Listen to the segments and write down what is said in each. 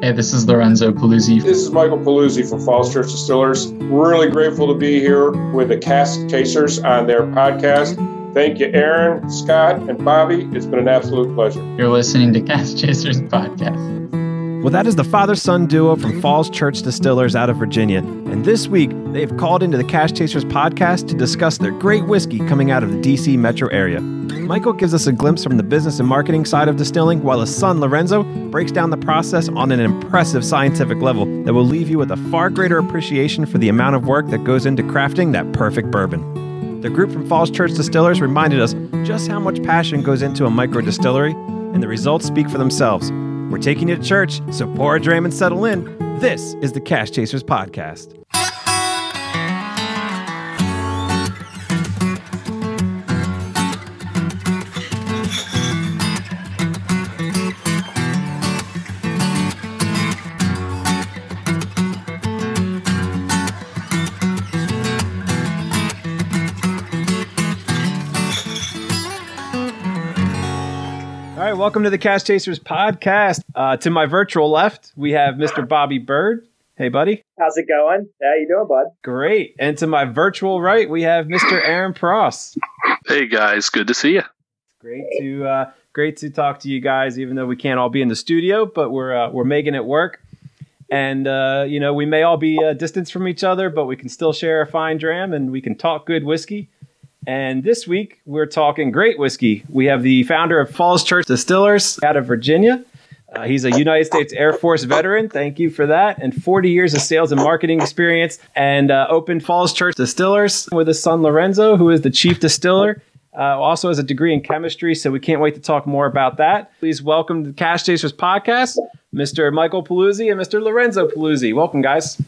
Hey, this is Lorenzo Paluzzi. This is Michael Paluzzi from Falls Church Distillers. Really grateful to be here with the Cask Chasers on their podcast. Thank you, Aaron, Scott, and Bobby. It's been an absolute pleasure. You're listening to Cask Chasers Podcast. Well, that is the father son duo from Falls Church Distillers out of Virginia. And this week, they've called into the Cask Chasers podcast to discuss their great whiskey coming out of the DC metro area. Michael gives us a glimpse from the business and marketing side of distilling, while his son Lorenzo breaks down the process on an impressive scientific level that will leave you with a far greater appreciation for the amount of work that goes into crafting that perfect bourbon. The group from Falls Church Distillers reminded us just how much passion goes into a micro distillery, and the results speak for themselves. We're taking you to church, so pour a dram and settle in. This is the Cask Chasers Podcast. Welcome to the Cask Chasers podcast. Uh, to my virtual left, we have Mr. Bobby Bird. Hey, buddy. How's it going? How you doing, bud? Great. And to my virtual right, we have Mr. Aaron Pross. Hey guys, good to see you. Great to uh, great to talk to you guys, even though we can't all be in the studio, but we're uh, we're making it work. And uh, you know, we may all be uh, distanced from each other, but we can still share a fine dram, and we can talk good whiskey. And this week, we're talking great whiskey. We have the founder of Falls Church Distillers out of Virginia. Uh, he's a United States Air Force veteran. Thank you for that. And 40 years of sales and marketing experience. And uh, opened Falls Church Distillers with his son Lorenzo, who is the chief distiller. Uh, also has a degree in chemistry, so we can't wait to talk more about that. Please welcome to the Cask Chasers podcast, Mr. Michael Paluzzi and Mr. Lorenzo Paluzzi. Welcome, guys.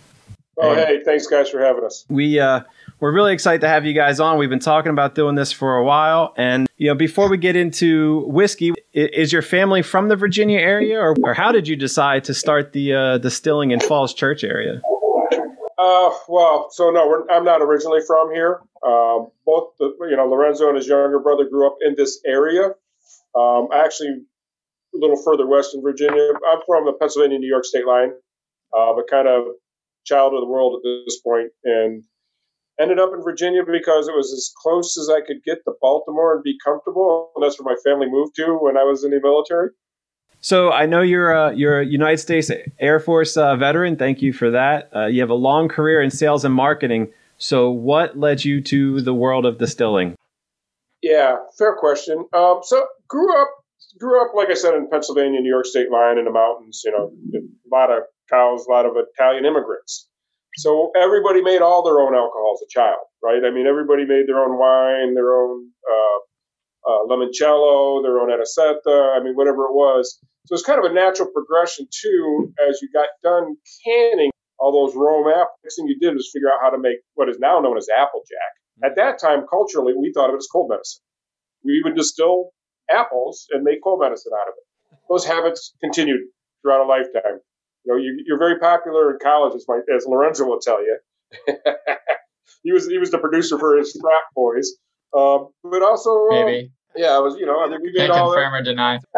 Oh, hey, thanks, guys, for having us. We uh, we're really excited to have you guys on. We've been talking about doing this for a while, and you know, before we get into whiskey, is your family from the Virginia area, or, or how did you decide to start the uh, distilling in Falls Church area? Uh, well, so no, we're, I'm not originally from here. Um, both, the, you know, Lorenzo and his younger brother grew up in this area. Um, actually, a little further west in Virginia. I'm from the Pennsylvania New York state line, uh, but kind of child of the world at this point, and ended up in Virginia because it was as close as I could get to Baltimore and be comfortable. And that's where my family moved to when I was in the military. So I know you're a, you're a United States Air Force uh, veteran. Thank you for that. Uh, you have a long career in sales and marketing. So what led you to the world of distilling? Yeah, fair question. Um, so grew up, grew up like I said in Pennsylvania, New York State line in the mountains. You know, a lot of cows, a lot of Italian immigrants. So everybody made all their own alcohol as a child, right? I mean, everybody made their own wine, their own uh, uh, limoncello, their own anisetta. I mean, whatever it was. So it's kind of a natural progression too. As you got done canning all those Rome apples, next thing you did was figure out how to make what is now known as Applejack. At that time, culturally, we thought of it as cold medicine. We would distill apples and make cold medicine out of it. Those habits continued throughout a lifetime. You know, you, you're very popular in college, as, my, as Lorenzo will tell you. he was he was the producer for his Frat Boys, um, but also uh, Maybe. yeah, I was you know I mean we Can't all that. confirm or deny.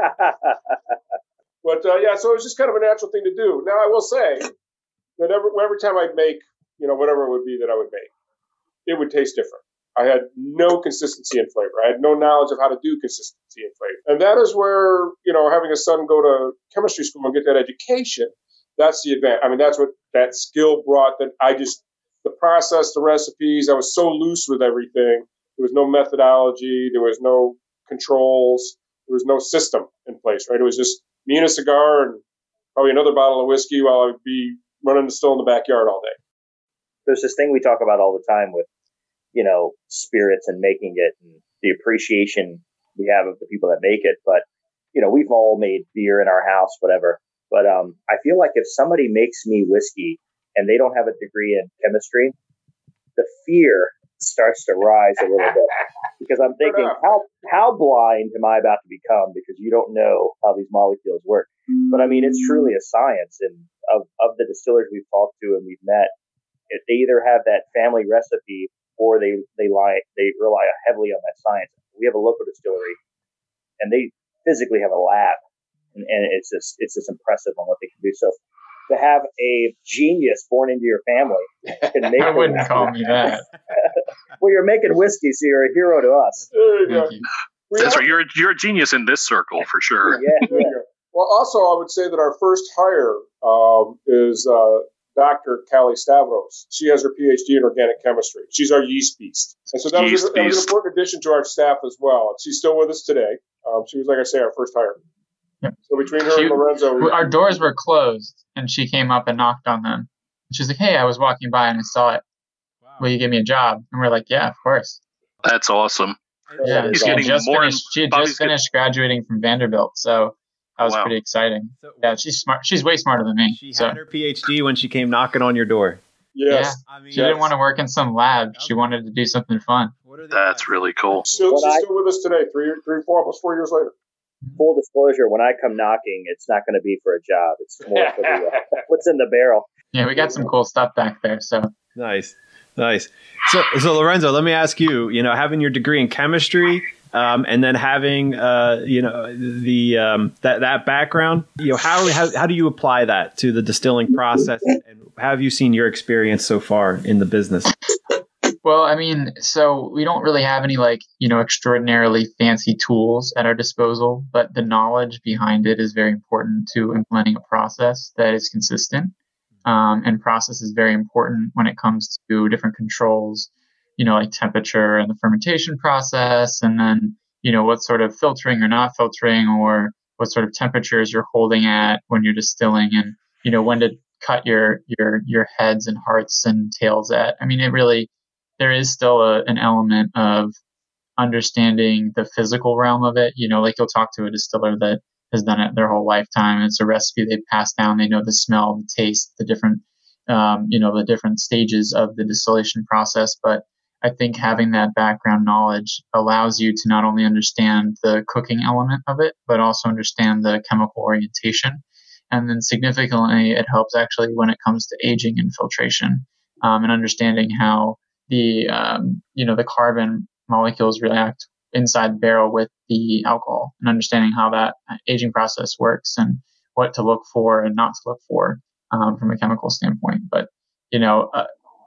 But uh, yeah, so it was just kind of a natural thing to do. Now I will say that every, every time I'd make, you know, whatever it would be that I would make, it would taste different. I had no consistency in flavor. I had no knowledge of how to do consistency in flavor. And that is where, you know, having a son go to chemistry school and get that education, that's the advantage. I mean, that's what that skill brought that I just, the process, the recipes, I was so loose with everything. There was no methodology. There was no controls. There was no system in place, right? It was just me and a cigar and probably another bottle of whiskey while I'd be running still in the backyard all day. There's this thing we talk about all the time with, you know, spirits and making it and the appreciation we have of the people that make it. But, you know, we've all made beer in our house, whatever. But um, I feel like if somebody makes me whiskey and they don't have a degree in chemistry, the fear starts to rise a little bit because I'm thinking, how how blind am I about to become because you don't know how these molecules work? But I mean, it's truly a science, and of of the distillers we've talked to and we've met, they either have that family recipe or they they lie they rely heavily on that science. We have a local distillery, and they physically have a lab, and, and it's just it's just impressive on what they can do. So to have a genius born into your family can make I wouldn't whiskey. call me that. well, you're making whiskey, so you're a hero to us. Thank you. That's right. You're you're a genius in this circle for sure. Yeah, There. Well, also, I would say that our first hire um, is uh, Dr. Callie Stavros. She has her PhD in organic chemistry. She's our yeast beast. And so that, was, Yeast that was an important addition to our staff as well. And she's still with us today. Um, she was, like I say, our first hire. Yep. So between her She- and Lorenzo, we- Our doors were closed, and she came up and knocked on them. She's like, "Hey, I was walking by and I saw it. Will you give me a job?" And we're like, "Yeah, of course." That's awesome. Yeah, He's she getting just more finished. She had Bobby's just finished graduating from Vanderbilt, so that was Wow. pretty exciting. So Yeah, she's smart. She's way smarter than me. she so had her PhD when she came knocking on your door. yes. I mean, she didn't want to work in some lab. She wanted to do something fun. What are the That's odds? really cool. Still, she's I- still with us today, three, three, four, almost four years later. Full disclosure: when I come knocking, it's not going to be for a job. It's more for the, uh, what's in the barrel. Yeah, we got some cool stuff back there. So Nice, nice. So, so Lorenzo, let me ask you. You know, having your degree in chemistry, um, and then having, uh, you know, the um, that that background. You know, how, how how do you apply that to the distilling process? And have you seen your experience so far in the business? Well, I mean, so we don't really have any like, you know, extraordinarily fancy tools at our disposal, but the knowledge behind it is very important to implementing a process that is consistent. Um, and process is very important when it comes to different controls, you know, like temperature and the fermentation process, and then, you know, what sort of filtering or not filtering, or what sort of temperatures you're holding at when you're distilling, and, you know, when to cut your your your heads and hearts and tails at. I mean, it really there is still a, an element of understanding the physical realm of it. You know, like you'll talk to a distiller that has done it their whole lifetime. It's a recipe they've passed down. They know the smell, the taste, the different, um, you know, the different stages of the distillation process. But I think having that background knowledge allows you to not only understand the cooking element of it, but also understand the chemical orientation. And then significantly, it helps actually when it comes to aging and filtration um, and understanding how the um, you know the carbon molecules react inside the barrel with the alcohol and understanding how that aging process works and what to look for and not to look for um, from a chemical standpoint. But you know, uh,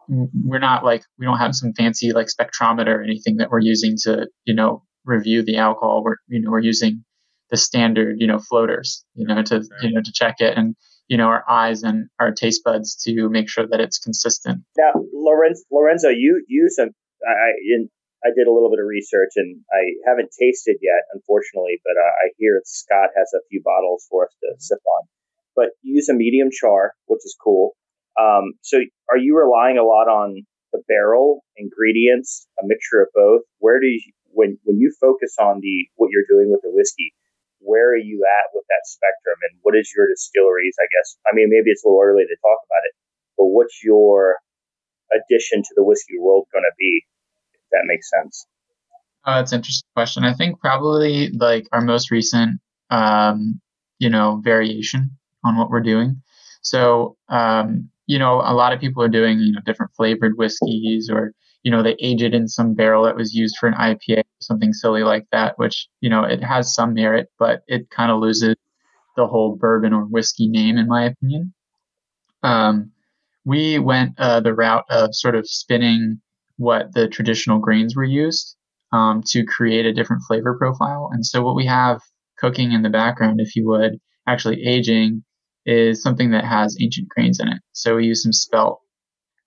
we're not like we don't have some fancy like spectrometer or anything that we're using to you know review the alcohol. We're you know we're using the standard you know floaters you know to you know to check it and you know our eyes and our taste buds to make sure that it's consistent. Now, Lorenzo, Lorenzo, you you some I I- in, I did a little bit of research and I haven't tasted yet, unfortunately, but uh, I hear Scott has a few bottles for us to sip on. But you use a medium char, which is cool. Um, so, are you relying a lot on the barrel ingredients, a mixture of both? Where do you when when you focus on the what you're doing with the whiskey? Where are you at with that spectrum, and what is your distilleries? I guess I mean maybe it's a little early to talk about it, but what's your addition to the whiskey world going to be? If that makes sense. Oh, that's an interesting question. I think probably like our most recent, um, you know, variation on what we're doing. So, um, you know, a lot of people are doing, you know, different flavored whiskeys or, you know, they age it in some barrel that was used for an IPA, or something silly like that, which, you know, it has some merit, but it kind of loses the whole bourbon or whiskey name, in my opinion. Um, we went uh, the route of sort of spinning what the traditional grains were used um, to create a different flavor profile. And so, what we have cooking in the background, if you would, actually aging, is something that has ancient grains in it. So, we use some spelt.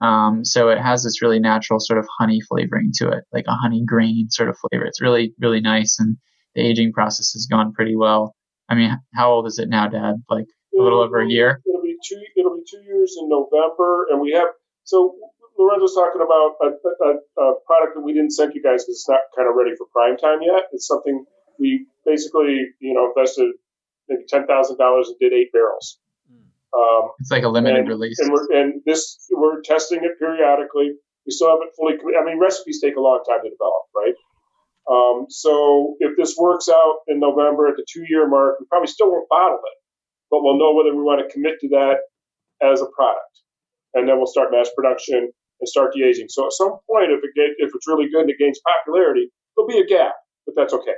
Um, so, it has this really natural sort of honey flavoring to it, like a honey grain sort of flavor. It's really, really nice. And the aging process has gone pretty well. I mean, how old is it now, Dad? Like a little over a year? It'll be two. It'll be two years in November, and we have. So Lorenzo's talking about a, a, a product that we didn't send you guys because it's not kind of ready for prime time yet. It's something we basically, you know, invested maybe ten thousand dollars and did eight barrels. Um, It's like a limited and, release. and we're and this we're testing it periodically. We still haven't fully. I mean, recipes take a long time to develop, right? Um, so if this works out in November at the two-year mark, we probably still won't bottle it, but we'll know whether we want to commit to that as a product, and then we'll start mass production and start the aging. So at some point, if it get, if it's really good and it gains popularity, there'll be a gap, but that's okay.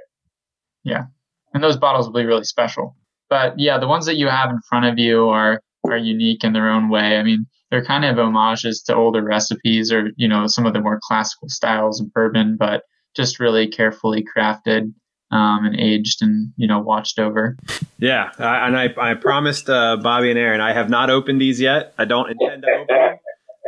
Yeah, and those bottles will be really special. But yeah, the ones that you have in front of you are are unique in their own way. I mean, they're kind of homages to older recipes or you know some of the more classical styles of bourbon, but just really carefully crafted um, and aged and you know watched over. Yeah, I, and I, I promised uh, Bobby and Aaron I have not opened these yet. I don't intend to open them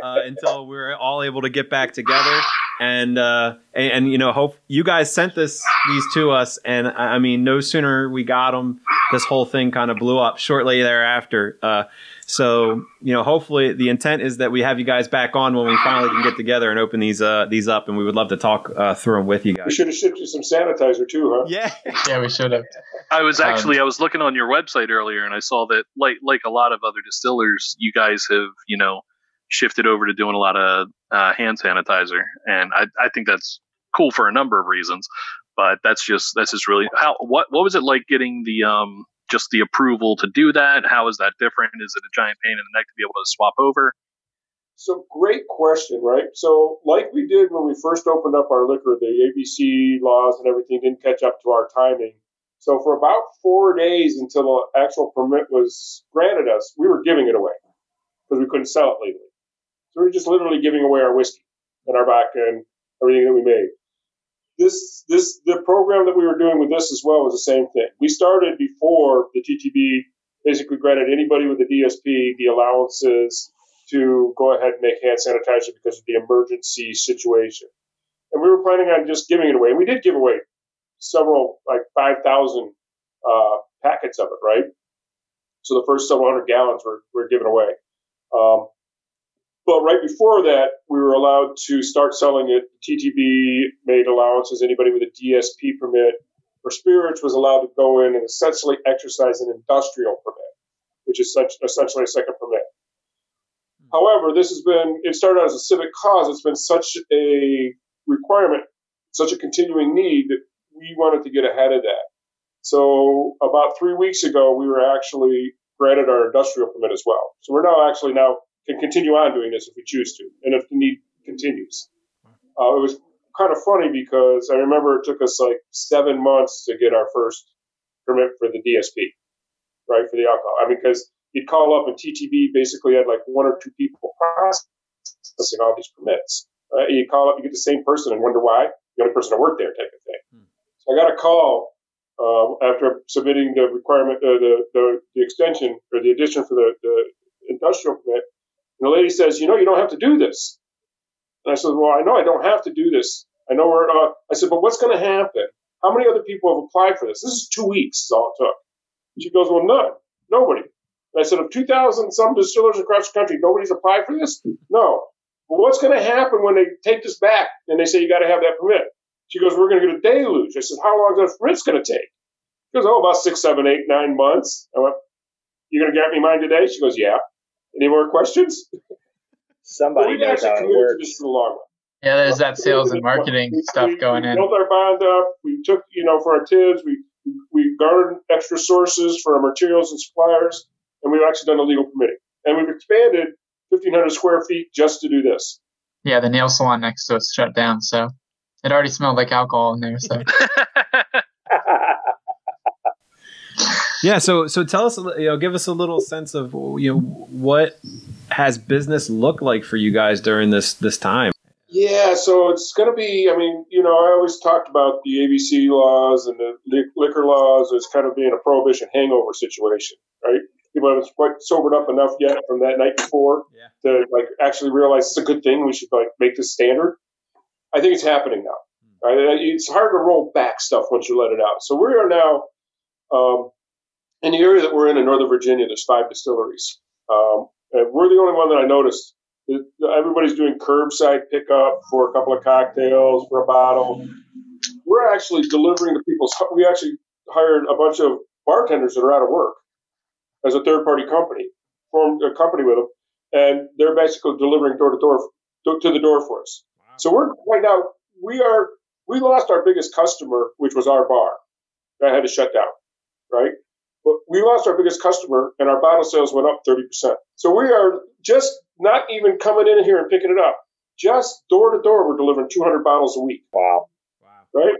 uh, until we're all able to get back together. And, uh, and, and you know, hope you guys sent this these to us, and I mean, no sooner we got them, this whole thing kind of blew up shortly thereafter. Uh, so you know, hopefully, the intent is that we have you guys back on when we finally can get together and open these uh, these up, and we would love to talk uh, through them with you guys. We should have shipped you some sanitizer too, huh? Yeah, yeah, we should have. I was actually um, I was looking on your website earlier, and I saw that like like a lot of other distillers, you guys have you know shifted over to doing a lot of uh, hand sanitizer, and I I think that's cool for a number of reasons. But that's just that's just really how what what was it like getting the um just the approval to do that? How is that different? Is it a giant pain in the neck to be able to swap over? So great question, right? So like we did when we first opened up our liquor, the ABC laws and everything didn't catch up to our timing. So for about four days until the actual permit was granted us, we were giving it away because we couldn't sell it legally. So we were just literally giving away our whiskey and our vodka and everything that we made this this the program that we were doing with this as well was the same thing. We started before the TTB basically granted anybody with a DSP the allowances to go ahead and make hand sanitizer because of the emergency situation. And we were planning on just giving it away. And we did give away several, like 5,000 uh, packets of it, right? So the first several hundred gallons were, were given away. Um, but right before that, we were allowed to start selling it. TTB made allowances. Anybody with a DSP permit for spirits was allowed to go in and essentially exercise an industrial permit, which is such, essentially a second permit. Hmm. However, this has been, it started out as a civic cause. It's been such a requirement, such a continuing need that we wanted to get ahead of that. So about three weeks ago, we were actually granted our industrial permit as well. So we're now actually now can continue on doing this if we choose to, and if the need continues. Uh, it was kind of funny because I remember it took us like seven months to get our first permit for the DSP, right, for the alcohol. I mean, because you'd call up and TTB basically had like one or two people processing all these permits. Right? You call up, you get the same person and wonder why the only person that worked there type of thing. Hmm. So I got a call uh, after submitting the requirement, uh, the, the, the extension or the addition for the, the industrial permit and the lady says, You know, you don't have to do this. And I said, Well, I know I don't have to do this. I know we're, uh, I said, But what's going to happen? How many other people have applied for this? This is two weeks, is all it took. She goes, Well, none. Nobody. And I said, Of 2,000 some distillers across the country, nobody's applied for this? No. Well, what's going to happen when they take this back and they say you got to have that permit? She goes, We're going to get a deluge. I said, How long is that going to take? She goes, Oh, about six, seven, eight, nine months. I went, You're going to get me mine today? She goes, Yeah. Any more questions? Somebody well, knows how it works. The long run. Yeah, there's that sales and marketing we, stuff we, going we in. We built our bond up. We took, you know, for our TIBs, we we garnered extra sources for our materials and suppliers, and we've actually done a legal permitting. And we've expanded 1,500 square feet just to do this. Yeah, the nail salon next to us shut down, so it already smelled like alcohol in there. So Yeah, so so tell us, you know, give us a little sense of you know what has business looked like for you guys during this this time. Yeah, so it's going to be. I mean, you know, I always talked about the ABC laws and the liquor laws as kind of being a prohibition hangover situation, right? People haven't quite sobered up enough yet from that night before yeah. to like actually realize it's a good thing. We should like make this standard. I think it's happening now. Hmm. Right? It's hard to roll back stuff once you let it out. So we are now um, in the area that we're in in Northern Virginia, there's five distilleries. Um, and we're the only one that I noticed. Everybody's doing curbside pickup for a couple of cocktails, for a bottle. We're actually delivering to people's. We actually hired a bunch of bartenders that are out of work as a third party company, formed a company with them, and they're basically delivering door to door to the door for us. Wow. So we're right now we are we lost our biggest customer, which was our bar. That had to shut down, right? But we lost our biggest customer and our bottle sales went up 30%. So we are just not even coming in here and picking it up. Just door to door, we're delivering 200 bottles a week. Wow. Wow. Right?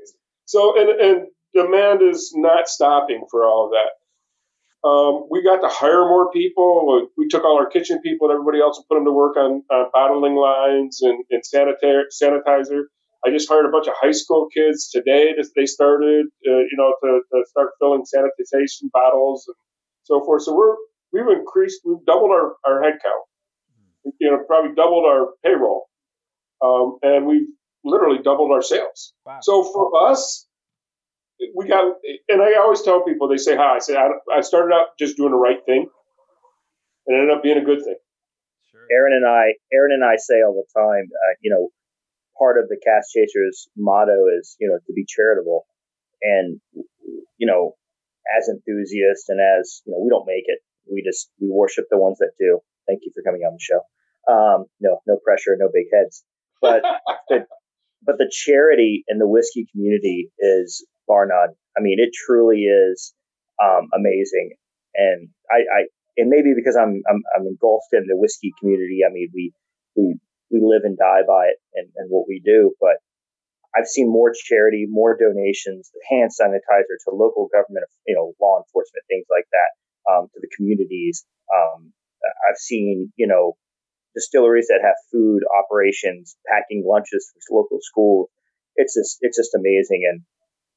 So, and, and demand is not stopping for all of that. Um, we got to hire more people. We took all our kitchen people and everybody else and put them to work on, on bottling lines and, and sanitizer, sanitizer. I just hired a bunch of high school kids today. That they started, uh, you know, to, to start filling sanitization bottles and so forth. So we're we've increased, we've doubled our our headcount. You know, probably doubled our payroll, um, and we've literally doubled our sales. Wow. So for us, we got, and I always tell people, they say hi. I say I, I started out just doing the right thing, and it ended up being a good thing. Aaron and I, Aaron and I say all the time, uh, you know, part of the Cask Chasers motto is, you know, to be charitable. And, you know, as enthusiasts and as, you know, we don't make it. We just, we worship the ones that do. Thank you for coming on the show. Um, no, no pressure, no big heads. But, but, but the charity in the whiskey community is bar none. I mean, it truly is um, amazing. And I, I, and maybe because I'm, I'm, I'm engulfed in the whiskey community. I mean, we, we we live and die by it and, and what we do. But I've seen more charity, more donations, hand sanitizer to local government, you know, law enforcement, things like that, um, to the communities. Um, I've seen, you know, distilleries that have food operations, packing lunches for local schools. It's just, it's just amazing. And,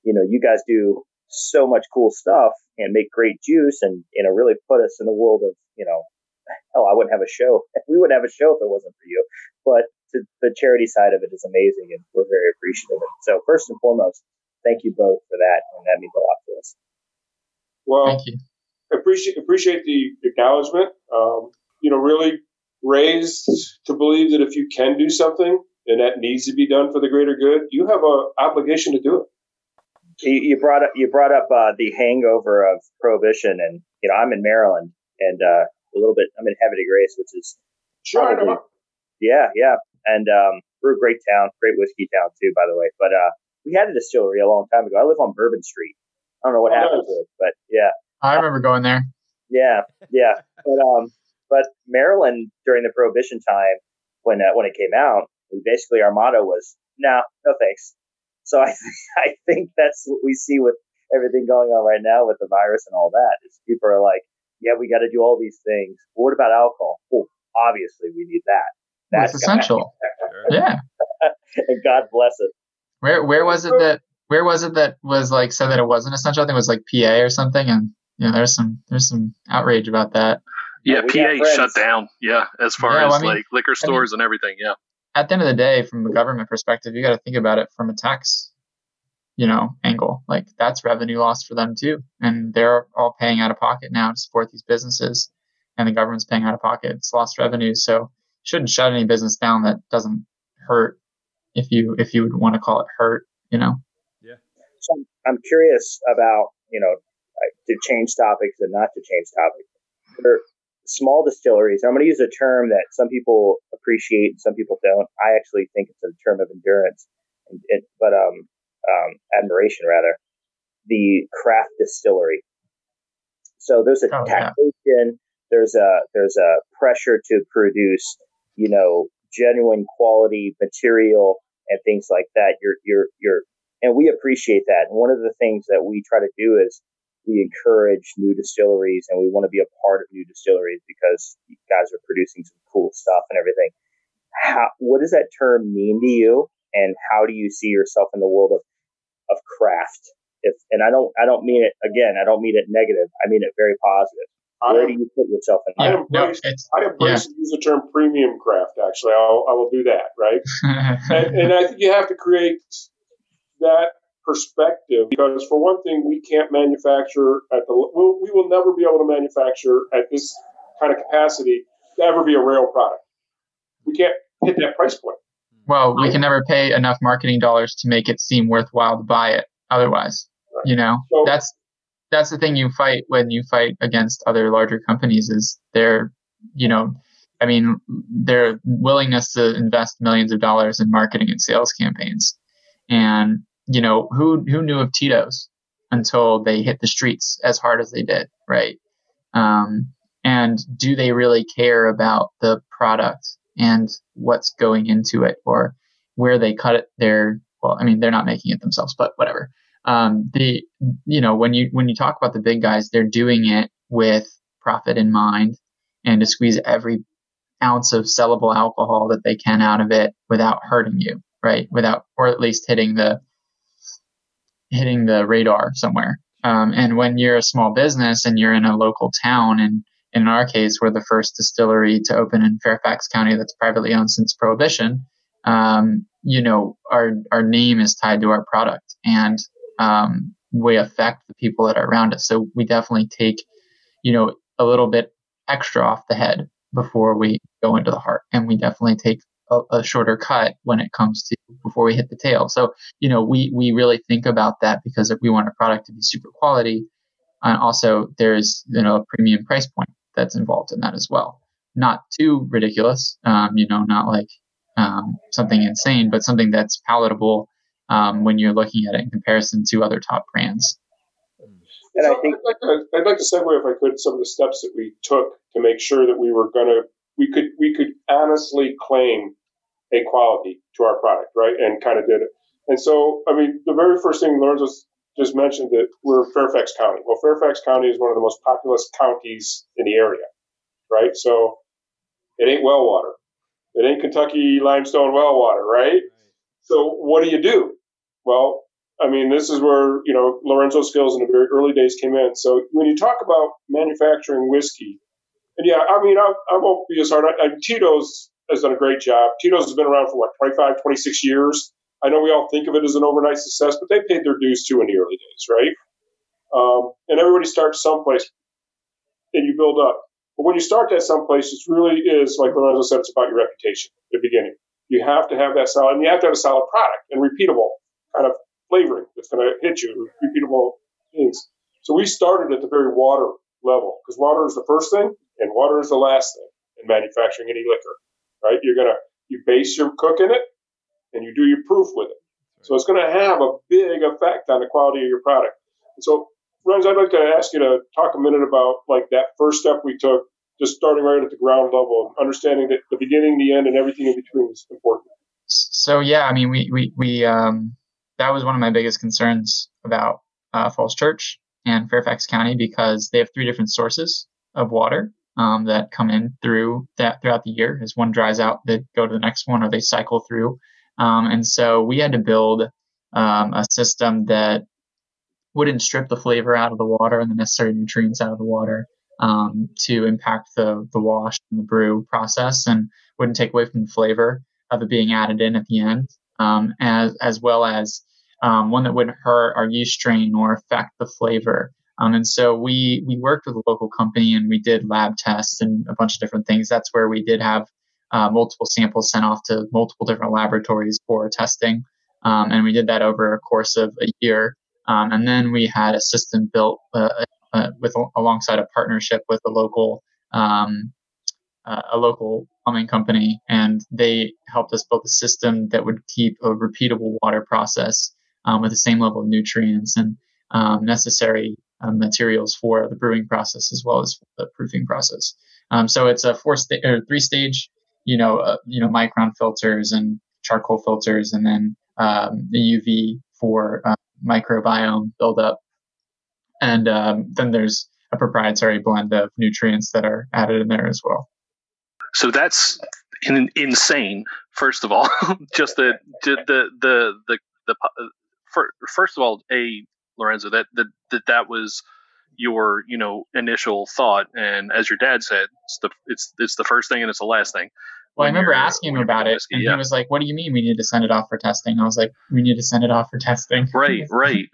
you know, you guys do so much cool stuff and make great juice and, you know, really put us in the world of, you know, hell, I wouldn't have a show. We wouldn't have a show if it wasn't for you. But to, the charity side of it is amazing, and we're very appreciative. Of it. So first and foremost, thank you both for that, and that means a lot to us. Well, thank you. Appreciate appreciate the acknowledgement. Um, you know, really raised to believe that if you can do something and that needs to be done for the greater good, you have an obligation to do it. You, brought up you brought up uh, the hangover of prohibition, and you know I'm in Maryland, and uh, a little bit. I'm in Havre de Grace, which is sure, probably, yeah, yeah, and um, we're a great town, great whiskey town too, by the way. But uh, we had a distillery a long time ago. I live on Bourbon Street. I don't know what oh, happened nice. to it, but yeah, I remember going there. Yeah, yeah, but um, but Maryland during the Prohibition time, when uh, when it came out, we basically our motto was no, no thanks. So I I think that's what we see with everything going on right now with the virus and all that. Is people are like, yeah, we got to do all these things. what about alcohol? Well, obviously we need that. That's essential. yeah. and God bless it. Where where was it that where was it that was like said that it wasn't essential? I think it was like PA or something, and yeah, there's some there's some outrage about that. Yeah, PA shut down. Yeah, as far yeah, as well, I mean, like liquor stores I mean, and everything. Yeah. At the end of the day, from the government perspective, you got to think about it from a tax you know, angle. Like that's revenue loss for them too. And they're all paying out of pocket now to support these businesses and the government's paying out of pocket. It's lost revenue. So shouldn't shut any business down that doesn't hurt if you if you would want to call it hurt, you know. Yeah. So I'm curious about, you know, to change topics and not to change topics. For small distilleries, I'm going to use a term that some people appreciate and some people don't. I actually think it's a term of endurance. It, but um, um, admiration rather, the craft distillery. So there's a oh, taxation, yeah. there's a there's a pressure to produce, you know, genuine quality material and things like that. You're you're you're and we appreciate that. And one of the things that we try to do is we encourage new distilleries and we want to be a part of new distilleries because you guys are producing some cool stuff and everything. How, what does that term mean to you? And how do you see yourself in the world of of craft. If and I don't I don't mean it again. I don't mean it negative. I mean it very positive. Where I, do you put yourself in? I embrace, no, I embrace yeah. use the term premium craft. Actually, I'll, I will do that. Right, and, and I think you have to create that perspective because for one thing we can't manufacture at the we'll, we will never be able to manufacture at this kind of capacity to ever be a real product we can't hit that price point well, we can never pay enough marketing dollars to make it seem worthwhile to buy it otherwise. You know, that's that's the thing you fight when you fight against other larger companies is their, you know, I mean, their willingness to invest millions of dollars in marketing and sales campaigns. And, you know, who who knew of Tito's until they hit the streets as hard as they did, right? Um, and do they really care about the product and what's going into it or where they cut it their well i mean they're not making it themselves but whatever um, the you know when you when you talk about the big guys they're doing it with profit in mind and to squeeze every ounce of sellable alcohol that they can out of it without hurting you, right? Without, or at least hitting the hitting the radar somewhere. Um, and when you're a small business and you're in a local town, and in our case, we're the first distillery to open in Fairfax County that's privately owned since Prohibition. Um, you know, our our name is tied to our product, and um, we affect the people that are around us. So we definitely take, you know, a little bit extra off the head before we go into the heart, and we definitely take a, a, shorter cut when it comes to before we hit the tail. So you know, we we really think about that because if we want a product to be super quality, and also there's you know a premium price point that's involved in that as well. Not too ridiculous, um, you know, not like um, something insane, but something that's palatable um, when you're looking at it in comparison to other top brands. And so I think I'd like, to, I'd like to segue, if I could, some of the steps that we took to make sure that we were going to we could we could honestly claim a quality to our product, right? And kind of did it. And so, I mean, the very first thing Lorenzo just mentioned that we're Fairfax County. Well, Fairfax County is one of the most populous counties in the area, right? So it ain't well water. It ain't Kentucky limestone well water, right? So what do you do? Well, I mean, this is where, you know, Lorenzo's skills in the very early days came in. So when you talk about manufacturing whiskey, and yeah, I mean, I, I won't be as hard. I, I, Tito's has done a great job. Tito's has been around for what, 25, 26 years. I know we all think of it as an overnight success, but they paid their dues too in the early days, right? Um, and everybody starts someplace and you build up. But when you start that someplace, it really is, like Lorenzo said, it's about your reputation at the beginning. You have to have that solid, and you have to have a solid product and repeatable kind of flavoring that's going to hit you, repeatable things. So we started at the very water level because water is the first thing and water is the last thing in manufacturing any liquor, right? You're going to, you base your cook in it and you do your proof with it. So it's going to have a big effect on the quality of your product. And so, Renz, I'd like to ask you to talk a minute about like that first step we took, just starting right at the ground level, understanding that the beginning, the end, and everything in between is important. So yeah, I mean, we we we um, that was one of my biggest concerns about uh, Falls Church and Fairfax County because they have three different sources of water um, that come in through that throughout the year. As one dries out, they go to the next one, or they cycle through. Um, and so we had to build um, a system that wouldn't strip the flavor out of the water and the necessary nutrients out of the water um, to impact the the wash and the brew process, and wouldn't take away from the flavor of it being added in at the end, um, as as well as um, one that wouldn't hurt our yeast strain or affect the flavor. Um, and so we we worked with a local company and we did lab tests and a bunch of different things. That's where we did have uh, multiple samples sent off to multiple different laboratories for testing. Um, and we did that over a course of a year. Um, and then we had a system built uh, uh, with alongside a partnership with a local um, uh, a local plumbing company, and they helped us build a system that would keep a repeatable water process um, with the same level of nutrients and um, necessary uh, materials for the brewing process as well as the proofing process. Um, so it's a four sta- or three stage, you know, uh, you know, micron filters and charcoal filters, and then um, the UV for uh, microbiome buildup, and then there's a proprietary blend of nutrients that are added in there as well. So that's in, insane. First of all, just the the the the, the for, first of all, a Lorenzo that that that that was your you know initial thought, and as your dad said, it's the it's it's the first thing and it's the last thing. Well, I remember asking him about it, and yeah. he was like, "What do you mean we need to send it off for testing?" I was like, "We need to send it off for testing." Right, right.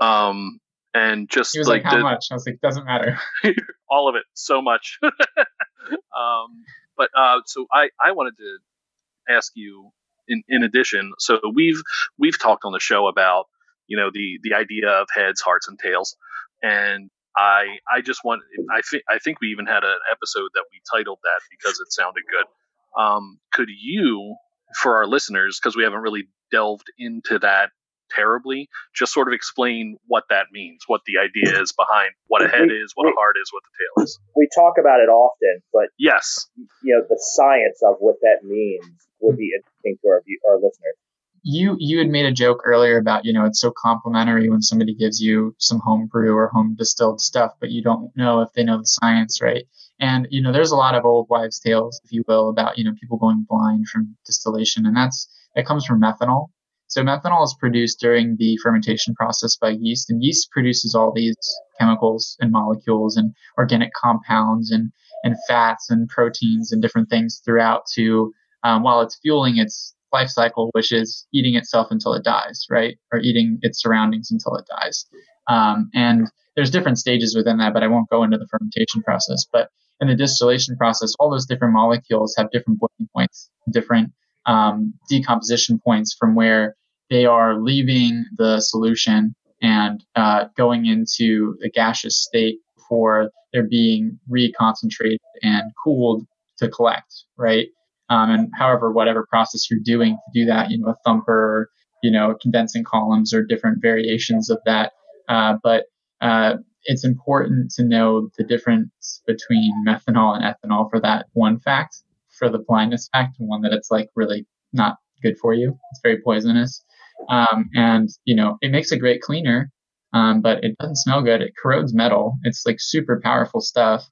Um, and just he was like, like "How the, much?" I was like, "Doesn't matter." all of it, so much. um, but uh, so I I wanted to ask you in in addition. So we've we've talked on the show about you know the the idea of heads, hearts, and tails, and I I just want I think I think we even had an episode that we titled that because it sounded good. Um, could you, for our listeners, because we haven't really delved into that terribly, just sort of explain what that means, what the idea is behind what a head we, is, what we, a heart is, what the tail is. We talk about it often, but yes, you know the science of what that means would be interesting to our our listeners. you you had made a joke earlier about you know it's so complimentary when somebody gives you some home brew or home distilled stuff, but you don't know if they know the science, right? And you know, there's a lot of old wives' tales, if you will, about you know people going blind from distillation, and that's that comes from methanol. So methanol is produced during the fermentation process by yeast, and yeast produces all these chemicals and molecules and organic compounds and and fats and proteins and different things throughout to um, while it's fueling its life cycle, which is eating itself until it dies, right, or eating its surroundings until it dies. Um, and there's different stages within that, but I won't go into the fermentation process. But in the distillation process, all those different molecules have different boiling points, different um, decomposition points from where they are leaving the solution and uh, going into the gaseous state before they're being reconcentrated and cooled to collect, right? Um, and however, whatever process you're doing to do that, you know, a thumper, you know, condensing columns or different variations of that. Uh, but uh, it's important to know the difference between methanol and ethanol for that one fact, for the blindness fact, and one that it's like really not good for you. It's very poisonous. Um, and, you know, it makes a great cleaner, um, but it doesn't smell good. It corrodes metal. It's like super powerful stuff.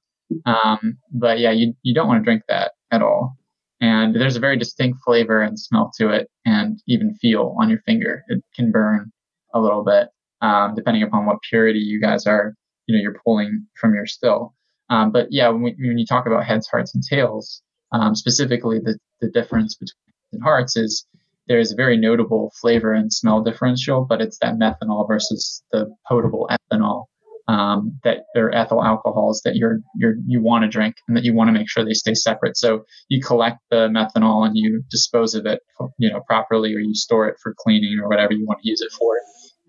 Um, but yeah, you, you don't want to drink that at all. And there's a very distinct flavor and smell to it and even feel on your finger. It can burn a little bit, um, depending upon what purity you guys are, you know, you're pulling from your still. Um, but yeah, when, we, when, you talk about heads, hearts, and tails, um, specifically the, the difference between hearts is there is a very notable flavor and smell differential, but it's that methanol versus the potable ethanol um, that are ethyl alcohols that you're you're you want to drink and that you want to make sure they stay separate. So you collect the methanol and you dispose of it, you know, properly, or you store it for cleaning or whatever you want to use it for.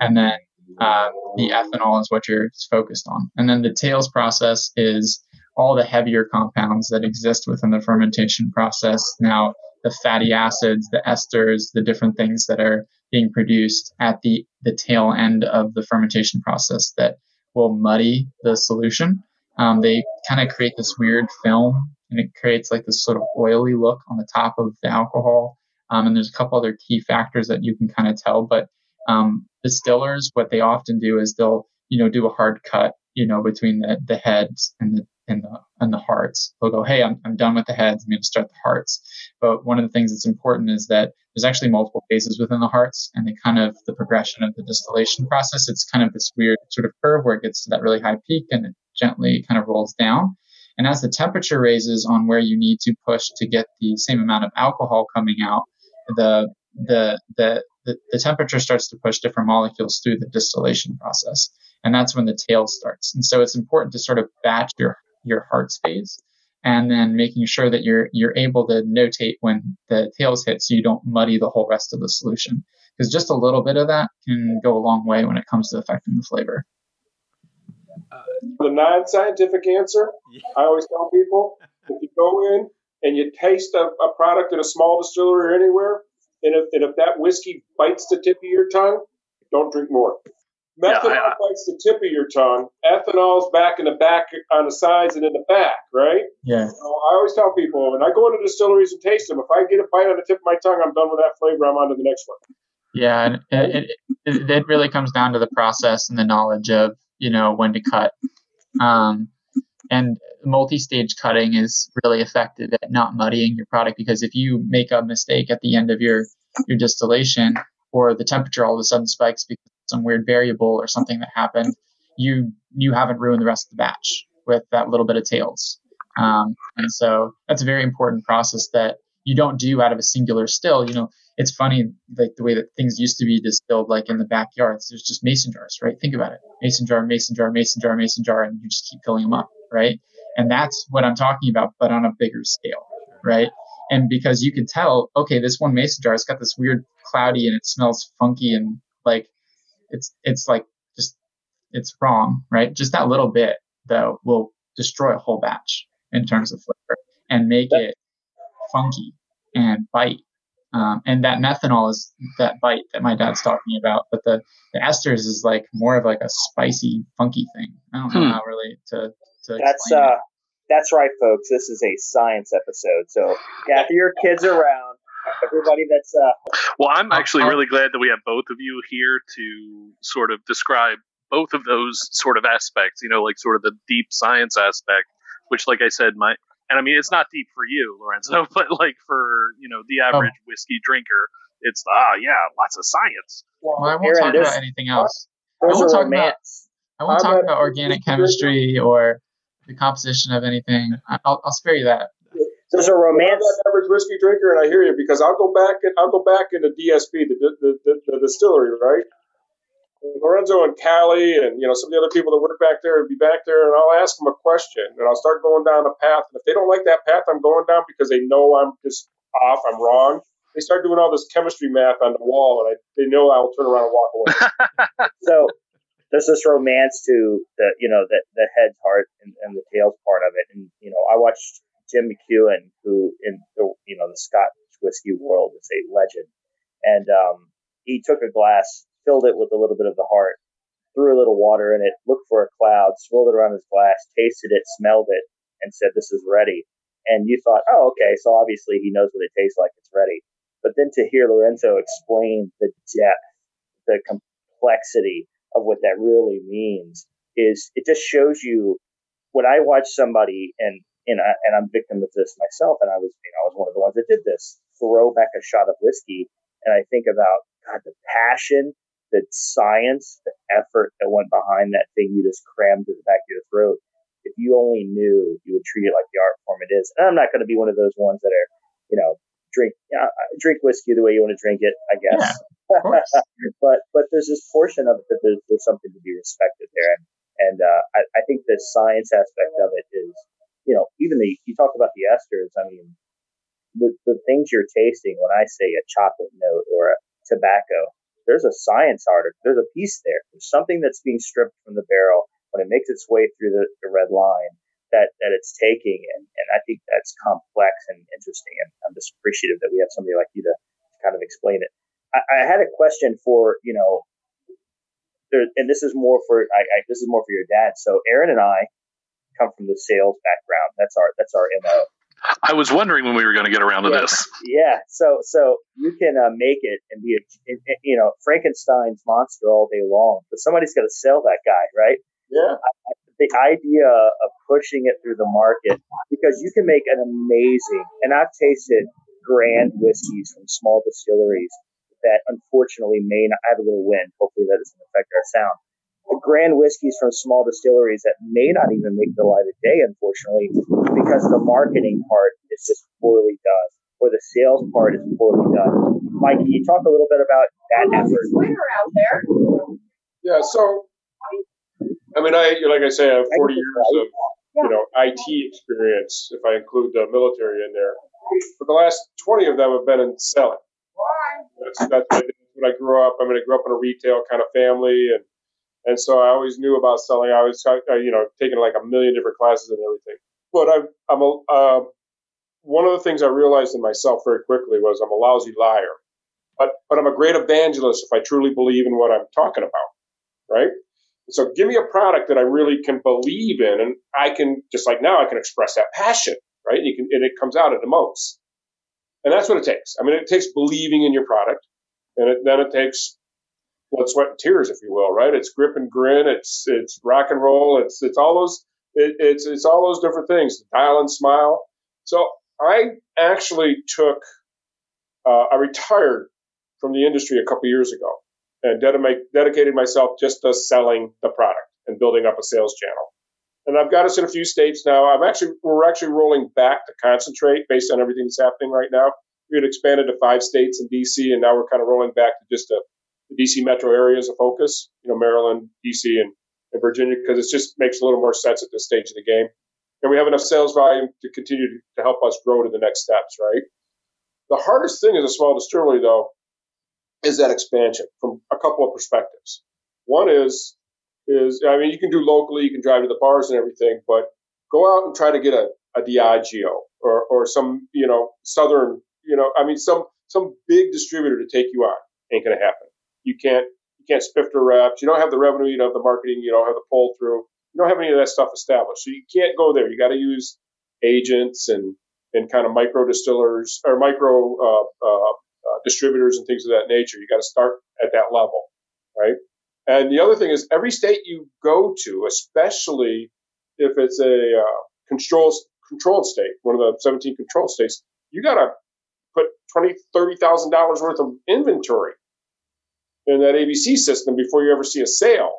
And then um, the ethanol is what you're focused on. And then the tails process is all the heavier compounds that exist within the fermentation process. Now, the fatty acids, the esters, the different things that are being produced at the, the tail end of the fermentation process that will muddy the solution. Um, they kind of create this weird film and it creates like this sort of oily look on the top of the alcohol. Um, and there's a couple other key factors that you can kind of tell. But um, distillers, what they often do is they'll, you know, do a hard cut, you know, between the, the heads and the and the and the hearts. They'll go, hey, I'm, I'm done with the heads. I'm going to start the hearts. But one of the things that's important is that there's actually multiple phases within the hearts, and the kind of the progression of the distillation process. It's kind of this weird sort of curve where it gets to that really high peak and it gently kind of rolls down. And as the temperature raises on where you need to push to get the same amount of alcohol coming out, the the the the, the temperature starts to push different molecules through the distillation process. And that's when the tail starts. And so it's important to sort of batch your your heart space and then making sure that you're you're able to notate when the tails hit so you don't muddy the whole rest of the solution. Because just a little bit of that can go a long way when it comes to affecting the flavor. The non-scientific answer i always tell people if you go in and you taste a, a product in a small distillery or anywhere and if, and if that whiskey bites the tip of your tongue don't drink more Methanol yeah, I, bites the tip of your tongue. Ethanol's back in the back on the sides and in the back, right? Yeah. So I always tell people when I go into distilleries and taste them, if I get a bite on the tip of my tongue, I'm done with that flavor. I'm on to the next one. Yeah, and it, it, it really comes down to the process and the knowledge of you know when to cut. Um, and multi-stage cutting is really effective at not muddying your product because if you make a mistake at the end of your your distillation or the temperature all of a sudden spikes because some weird variable or something that happened, you you haven't ruined the rest of the batch with that little bit of tails. Um, and so that's a very important process that you don't do out of a singular still. You know, it's funny like the way that things used to be distilled, like in the backyards. There's just mason jars, right? Think about it: mason jar, mason jar, mason jar, mason jar, and you just keep filling them up, right? And that's what I'm talking about, but on a bigger scale, right? And because you can tell, okay, this one mason jar has got this weird cloudy and it smells funky and like it's it's like just it's wrong, right? Just that little bit though will destroy a whole batch in terms of flavor and make it funky and bite. Um, and that methanol is that bite that my dad's talking about, but the, the esters is like more of like a spicy, funky thing. I don't know hmm. how really to, to that's uh, that's right, folks. This is a science episode, so gather your kids around everybody that's uh, well i'm actually really glad that we have both of you here to sort of describe both of those sort of aspects you know like sort of the deep science aspect which like i said my and i mean it's not deep for you lorenzo but like for you know the average oh. whiskey drinker it's ah yeah lots of science. Well, i won't talk about anything else. I won't talk about i won't talk about organic chemistry or the composition of anything. I'll, I'll spare you that there's a romance. I'm an average whiskey drinker, and I hear you because I'll go back and I'll go back into DSP, the the, the, the distillery, right? Lorenzo and Callie and you know some of the other people that work back there would be back there, and I'll ask them a question, and I'll start going down a path. And if they don't like that path I'm going down because they know I'm just off, I'm wrong, they start doing all this chemistry math on the wall, and I, they know I will turn around and walk away. so there's this romance to the you know the the head's heart and, and the tails part of it, and you know I watched Jim McEwan, who in the you know the Scotch whiskey world is a legend, and um, he took a glass, filled it with a little bit of the heart, threw a little water in it, looked for a cloud, swirled it around his glass, tasted it, smelled it, and said, "This is ready." And you thought, "Oh, okay, so obviously he knows what it tastes like. It's ready." But then to hear Lorenzo explain the depth, the complexity of what that really means is it just shows you when I watch somebody and and, I, and I'm victim of this myself. And I was, you know, I was one of the ones that did this. Throw back a shot of whiskey, and I think about God, the passion, the science, the effort that went behind that thing you just crammed to the back of your throat. If you only knew, you would treat it like the art form it is. And I'm not going to be one of those ones that are, you know, drink uh, drink whiskey the way you want to drink it. I guess. Yeah, but but there's this portion of it that there's, there's something to be respected there, and and uh, I, I think the science aspect of it is you know, even the, you talk about the esters, I mean, the, the things you're tasting when I say a chocolate note or a tobacco, there's a science article, there's a piece there. There's something that's being stripped from the barrel when it makes its way through the, the red line that, that it's taking. And, and I think that's complex and interesting. And I'm just appreciative that we have somebody like you to, kind of explain it. I, I had a question for, you know, there, and this is more for I, I, this is more for your dad. So Aaron and I come from the sales background. That's our that's our mo. I was wondering when we were going to get around to yeah. this. Yeah, so so you can uh, make it and be a you know Frankenstein's monster all day long, but somebody's got to sell that guy, right? Yeah. the idea of pushing it through the market because you can make an amazing and I've tasted grand whiskeys from small distilleries that unfortunately may not have a little wind. Hopefully that doesn't affect our sound grand whiskeys from small distilleries that may not even make the light of day, unfortunately, because the marketing part is just poorly done or the sales part is poorly done. Mike, can you talk a little bit about that oh, effort? out there. Yeah, so I mean, I like I say, I have 40 years of you know IT experience if I include the military in there. But the last 20 of them have been in selling. That's, that's what I grew up. I mean, I grew up in a retail kind of family, and and so I always knew about selling. I was, uh, you know, taking like a million different classes and everything. But I, I'm a, uh, one of the things I realized in myself very quickly was I'm a lousy liar. But, but I'm a great evangelist if I truly believe in what I'm talking about, right? So give me a product that I really can believe in, and I can just like now I can express that passion, right? And you can, and it comes out at the most, and that's what it takes. I mean, it takes believing in your product, and it, then it takes blood, sweat, and tears, if you will, right? It's grip and grin. It's it's rock and roll. It's it's all those it, it's it's all those different things. Dial and smile. So I actually took uh, I retired from the industry a couple years ago and dedicated myself just to selling the product and building up a sales channel. And I've got us in a few states now. I'm actually we're actually rolling back to concentrate based on everything that's happening right now. We had expanded to five states in DC, and now we're kind of rolling back to just a the DC metro area as a focus, you know, Maryland, DC, and, and Virginia, because it just makes a little more sense at this stage of the game. And we have enough sales volume to continue to, to help us grow to the next steps, right? The hardest thing as a small distillery, though, is that expansion from a couple of perspectives. One is, is I mean, you can do locally, you can drive to the bars and everything, but go out and try to get a, a Diageo or, or some, you know, Southern, you know, I mean, some some big distributor to take you on ain't going to happen you can't you can't spiff the reps. You don't have the revenue. You don't have the marketing. You don't have the pull through. You don't have any of that stuff established. So you can't go there. You got to use agents and and kind of micro distillers or micro uh, uh, distributors and things of that nature. You got to start at that level, right? And the other thing is, every state you go to, especially if it's a uh, controlled controlled state, one of the 17 controlled states, you got to put twenty, thirty thousand dollars worth of inventory in that ABC system before you ever see a sale,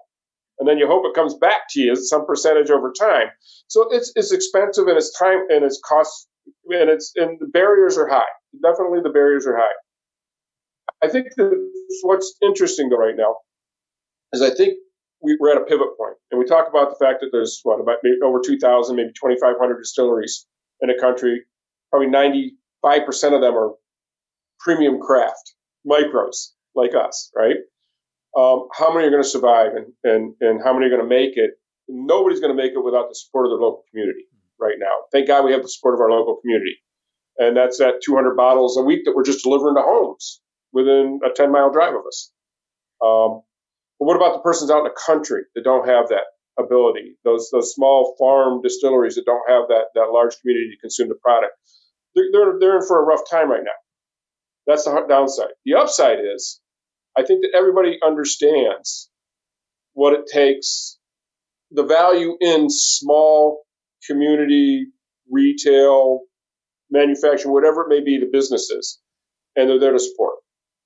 and then you hope it comes back to you some percentage over time. So it's it's expensive and it's time and it's cost and it's and the barriers are high. Definitely, the barriers are high. I think what's interesting though right now is I think we, are at a pivot point, and we talk about the fact that there's what about maybe over 2,000, maybe 2,500 distilleries in a country. Probably 95 percent of them are premium craft micros like us, right? Um, how many are going to survive, and and and how many are going to make it? Nobody's going to make it without the support of their local community right now. Thank God we have the support of our local community, and that's at 200 bottles a week that we're just delivering to homes within a 10 mile drive of us. Um, but what about the persons out in the country that don't have that ability? Those those small farm distilleries that don't have that that large community to consume the product. They're, they're, they're in for a rough time right now. That's the downside. The upside is, I think that everybody understands what it takes, the value in small community retail, manufacturing, whatever it may be, the businesses, and they're there to support,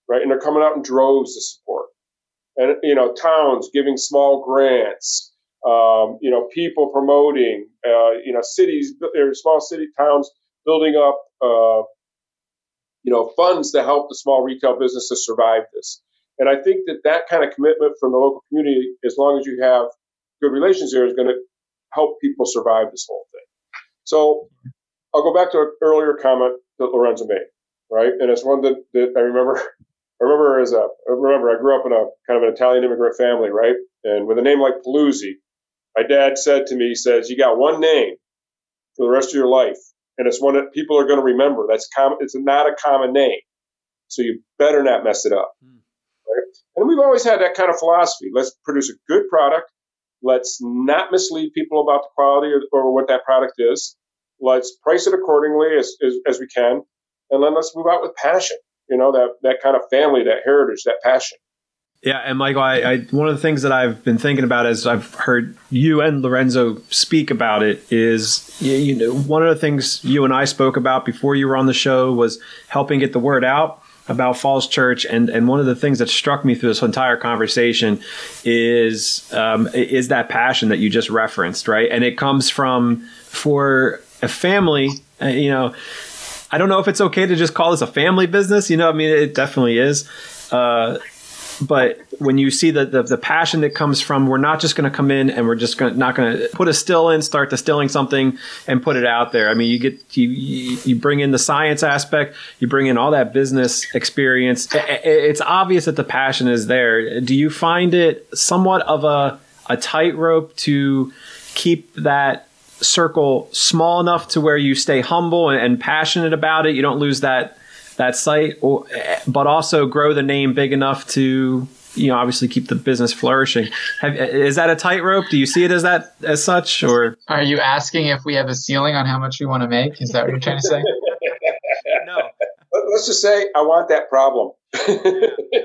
right? And they're coming out in droves to support and you know towns giving small grants um, you know people promoting uh, you know cities or small city towns building up uh, you know funds to help the small retail businesses survive this and i think that that kind of commitment from the local community as long as you have good relations there is going to help people survive this whole thing so i'll go back to an earlier comment that lorenzo made right and it's one that, that i remember I remember as a I remember I grew up in a kind of an Italian immigrant family, right? And with a name like Paluzzi, my dad said to me, he says, "You got one name for the rest of your life, and it's one that people are going to remember. That's common. It's not a common name, so you better not mess it up." Mm. Right? And we've always had that kind of philosophy. Let's produce a good product. Let's not mislead people about the quality or, or what that product is. Let's price it accordingly as, as, as we can, and then let's move out with passion you know that that kind of family, that heritage, that passion. Yeah, and Michael, I, I, one of the things that I've been thinking about as I've heard you and Lorenzo speak about it is, you, you know, one of the things you and I spoke about before you were on the show was helping get the word out about Falls Church, and and one of the things that struck me through this entire conversation is um, is that passion that you just referenced, right? And it comes from for a family, uh, you know I don't know if it's okay to just call this a family business. You know, I mean, it definitely is. Uh, but when you see the, the, the passion that comes from, we're not just going to come in and we're just gonna, not going to put a still in, start distilling something, and put it out there. I mean, you get you you bring in the science aspect, you bring in all that business experience. It's obvious that the passion is there. Do you find it somewhat of a a tightrope to keep that circle small enough to where you stay humble and, and passionate about it. You don't lose that that site, or, but also grow the name big enough to you know obviously keep the business flourishing. Have, is that a tightrope? Do you see it as that as such, or are you asking if we have a ceiling on how much we want to make? Is that what you're trying to say? no. Let's just say I want that problem.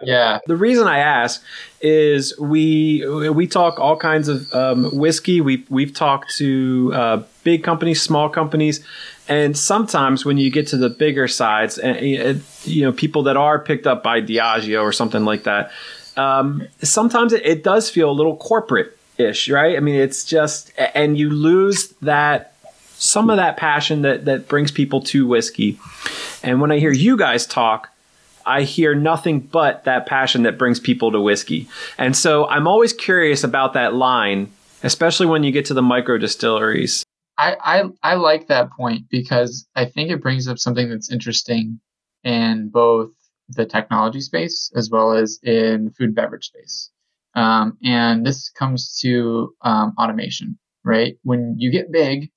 yeah. The reason I ask is we we talk all kinds of um, whiskey. We we've talked to uh, big companies, small companies, and sometimes when you get to the bigger sides, and you know people that are picked up by Diageo or something like that, um, sometimes it, it does feel a little corporate ish, right? I mean, it's just and you lose that some of that passion that that brings people to whiskey. And when I hear you guys talk I hear nothing but that passion that brings people to whiskey. And so I'm always curious about that line, especially when you get to the micro distilleries. I, I, like that point because I think it brings up something that's interesting in both the technology space as well as in food and beverage space. Um, and this comes to um, automation, right? When you get big,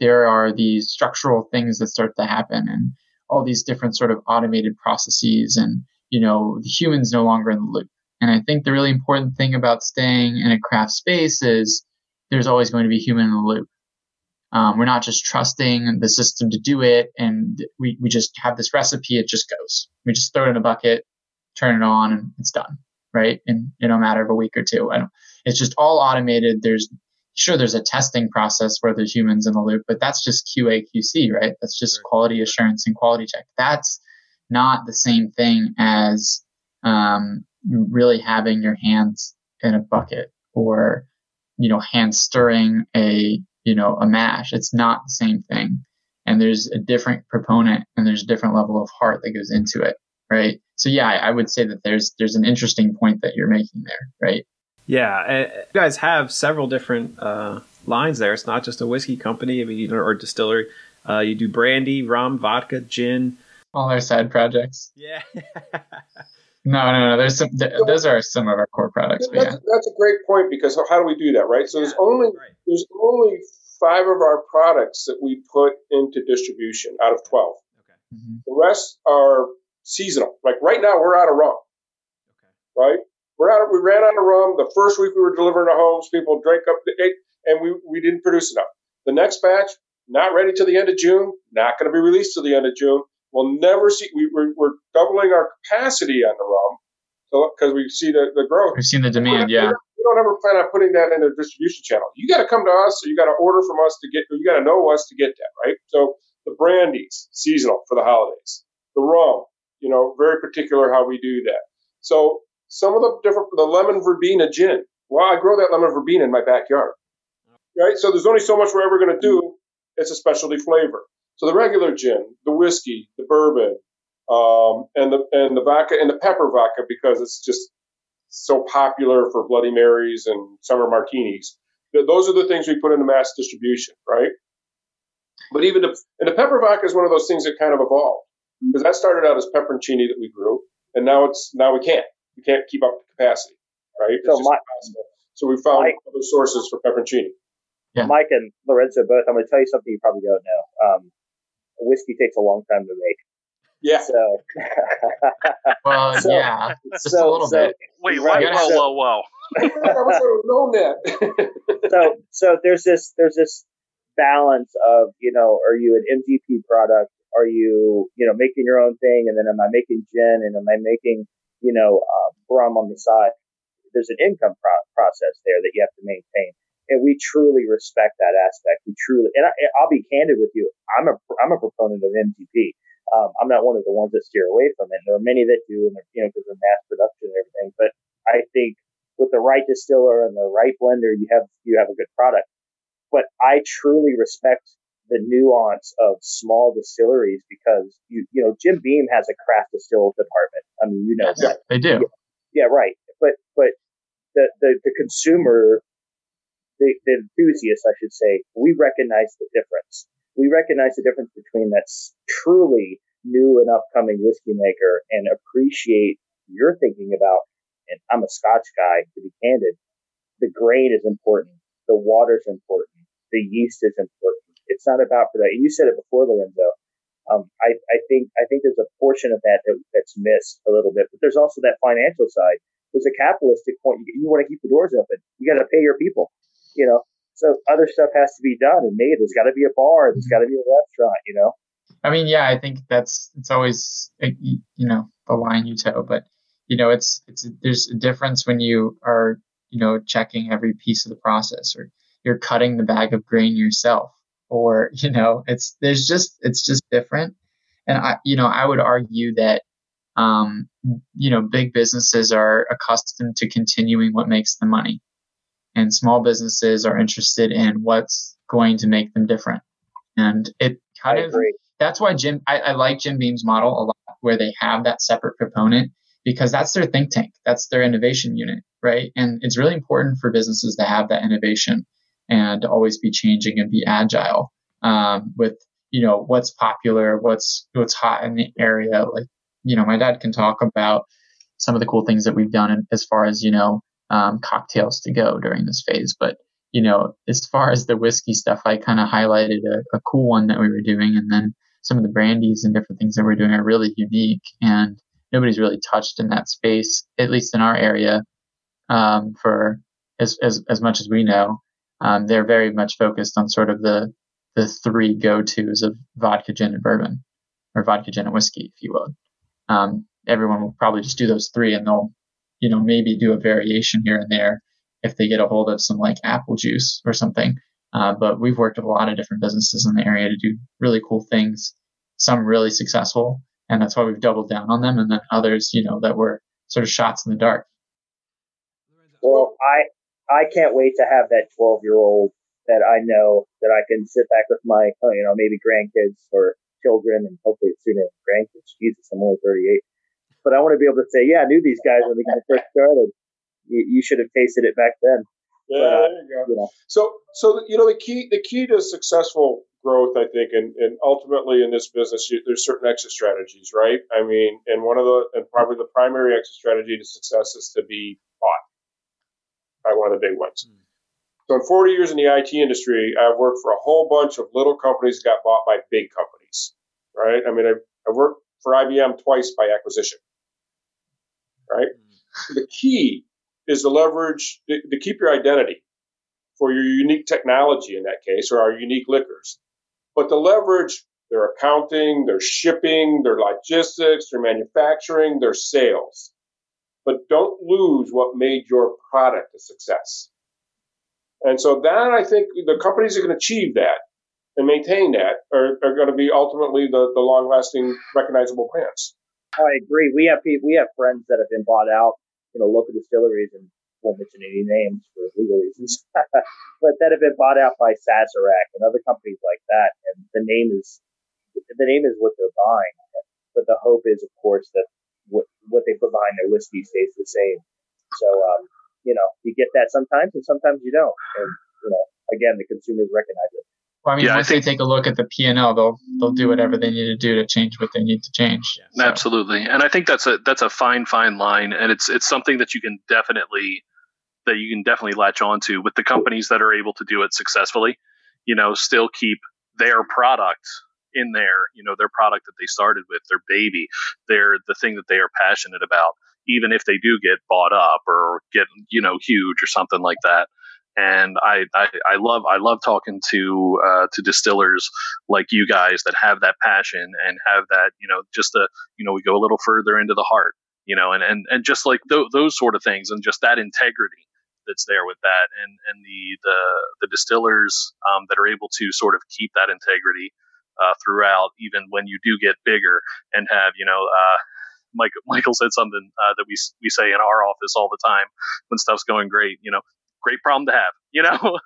there are these structural things that start to happen. And all these different sort of automated processes and you know the human's no longer in the loop and i think the really important thing about staying in a craft space is there's always going to be human in the loop Um, we're not just trusting the system to do it and we, we just have this recipe, it just goes. We just throw it in a bucket, turn it on, and it's done, right? In, in a matter of a week or two. and it's just all automated. There's sure there's a testing process where there's humans in the loop, but that's just QA QC, right? That's just quality assurance and quality check. That's not the same thing as um, really having your hands in a bucket or you know hand stirring a you know a mash. It's not the same thing. And there's a different proponent and there's a different level of heart that goes into it right? So yeah i, I would say that there's there's an interesting point that you're making there right? Yeah you guys have several different uh, lines there. It's not just a whiskey company. I mean or distillery. Uh, you do brandy rum vodka gin. All our side projects. Yeah No, no, no. There's some. Th- those are some of our core products. That's, yeah. that's, a great point because how do we do that, right? So there's only right. there's only five of our products that we put into distribution out of twelve. Okay. Mm-hmm. The rest are seasonal. Like right now, we're out of rum. Okay. Right? We're out. Of, we ran out of rum the first week we were delivering to homes. People drank up the eight, and we we didn't produce enough. The next batch, not ready till the end of June. Not going to be released till the end of June. We'll never see. We, we're, we're doubling our capacity on the rum, because we see the, the growth. We've seen the demand. yeah. We don't ever plan on putting that in a distribution channel. You got to come to us, or you got to order from us to get. You got to know us to get that, right? So the brandies seasonal for the holidays. The rum, you know, very particular how we do that. So some of the different the lemon verbena gin. Well, I grow that lemon verbena in my backyard, right? So there's only so much we're ever going to do. It's a specialty flavor. So the regular gin, the whiskey, the bourbon, um, and the and the vodka and the pepper vodka because it's just so popular for Bloody Marys and summer martinis. Those are the things we put into mass distribution, right? But even the and the pepper vodka is one of those things that kind of evolved because that started out as pepperoncini that we grew, and now it's now we can't we can't keep up the capacity, right? So, my, so we found my, other sources for pepperoncini. Yeah. Mike and Lorenzo both. I'm going to tell you something you probably don't know. Um, whiskey takes a long time to make. Yeah. So. well, so, yeah, just so, a little so, bit. Wait, right, whoa, whoa, whoa, I wish I would known that. so, so there's this, there's this balance of, you know, are you an MGP product? Are you, you know, making your own thing? And then am I making gin? And am I making, you know, uh, rum on the side? There's an income pro- process there that you have to maintain and we truly respect that aspect. We truly, and I, will be candid with you. I'm a I'm a proponent of MGP. Um, I'm not one of the ones that steer away from it. There are many that do, and you know, because they're mass production and everything. But I think with the right distiller and the right blender, you have you have a good product. But I truly respect the nuance of small distilleries because you you know Jim Beam has a craft distill department. I mean, you know, yeah, they do. Yeah, yeah, right. But but the, the the consumer the, the enthusiasts, I should say, we recognize the difference. We recognize the difference between that truly new and upcoming whiskey maker and appreciate you're thinking about, and I'm a Scotch guy, to be candid, the grain is important, the water's important, the yeast is important. It's not about for that. You said it before, Lorenzo. Um, I, I think I think there's a portion of that, that that's missed a little bit, but there's also that financial side. There's a capitalistic point. You, you want to keep the doors open. You got to pay your people you know, so other stuff has to be done and made. There's got to be a bar. There's got to be a restaurant. You know. I mean, yeah, I think that's it's always you know the line you toe, but you know it's it's there's a difference when you are you know checking every piece of the process or you're cutting the bag of grain yourself or you know it's there's just it's just different and i you know i would argue that um you know big businesses are accustomed to continuing what makes the money and small businesses are interested in what's going to make them different. And it kind I of agree. that's why Jim I, I like Jim Beam's model a lot, where they have that separate proponent because that's their think tank, that's their innovation unit, right? And it's really important for businesses to have that innovation and always be changing and be agile um, with you know what's popular, what's what's hot in the area. Like you know, my dad can talk about some of the cool things that we've done as far as you know um, cocktails to go during this phase. But you know, as far as the whiskey stuff, I kind of highlighted a, a, cool one that we were doing, and then some of the brandies and different things that we're doing are really unique, and nobody's really touched in that space, at least in our area, um, for as, as as much as we know. Um, they're very much focused on sort of the the three go tos of vodka, gin, and bourbon, or vodka, gin, and whiskey, if you will. Um, everyone will probably just do those three, and they'll, you know, maybe do a variation here and there if they get a hold of some like apple juice or something. Uh, but we've worked with a lot of different businesses in the area to do really cool things, some really successful, and that's why we've doubled down on them. And then others, you know, that were sort of shots in the dark. Well, I I can't wait to have that 12 year old that I know that I can sit back with my, you know, maybe grandkids or children and hopefully sooner grandkids. Jesus, I'm only 38. But I want to be able to say, yeah, I knew these guys when they first started. You, you should have tasted it back then. Yeah, but, uh, there you go. You know. So, so you know, the key, the key to successful growth, I think, and, and ultimately in this business, you, there's certain exit strategies, right? I mean, and one of the, and probably the primary exit strategy to success is to be bought by one of the big ones. Mm. So, in 40 years in the IT industry, I've worked for a whole bunch of little companies that got bought by big companies, right? I mean, I've, I've worked for IBM twice by acquisition, right? Mm. the key is to leverage, to, to keep your identity for your unique technology in that case, or our unique liquors, but to leverage their accounting, their shipping, their logistics, their manufacturing, their sales. But don't lose what made your product a success. And so that I think the companies that can achieve that and maintain that are, are going to be ultimately the, the long lasting recognizable brands. I agree. We have we have friends that have been bought out, you know, local distilleries and won't mention any names for legal reasons, but that have been bought out by Sazerac and other companies like that. And the name is the name is what they're buying. But the hope is, of course, that what what they put behind their whiskey stays the same. So um, you know, you get that sometimes and sometimes you don't. And, you know, again, the consumers recognize it. Well, I mean, yeah, once I think, they take a look at the P and L, they'll they'll do whatever they need to do to change what they need to change. So. Absolutely, and I think that's a that's a fine fine line, and it's it's something that you can definitely that you can definitely latch onto with the companies that are able to do it successfully. You know, still keep their product in there. You know, their product that they started with, their baby, their the thing that they are passionate about even if they do get bought up or get you know huge or something like that. And I, I, I love I love talking to uh, to distillers like you guys that have that passion and have that you know just a you know we go a little further into the heart you know and and, and just like th- those sort of things and just that integrity that's there with that and and the the the distillers um, that are able to sort of keep that integrity uh, throughout even when you do get bigger and have you know uh, Michael, Michael said something uh, that we we say in our office all the time when stuff's going great. You know, great problem to have. You know,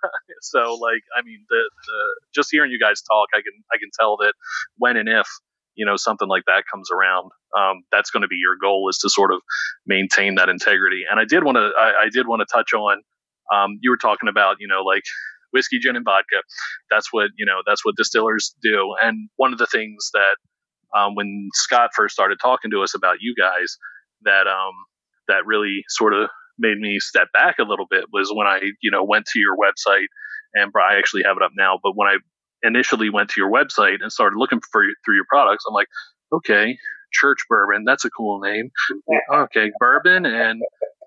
so like I mean, the, the just hearing you guys talk, I can I can tell that when and if you know something like that comes around, um, that's going to be your goal is to sort of maintain that integrity. And I did want to I, I, did want to touch on um, you were talking about you know like whiskey, gin, and vodka. That's what you know. That's what distillers do. And one of the things that um, when Scott first started talking to us about you guys that um, that really sort of made me step back a little bit was when I you know went to your website and I actually have it up now but when I initially went to your website and started looking for through your products I'm like okay church bourbon that's a cool name. Okay bourbon and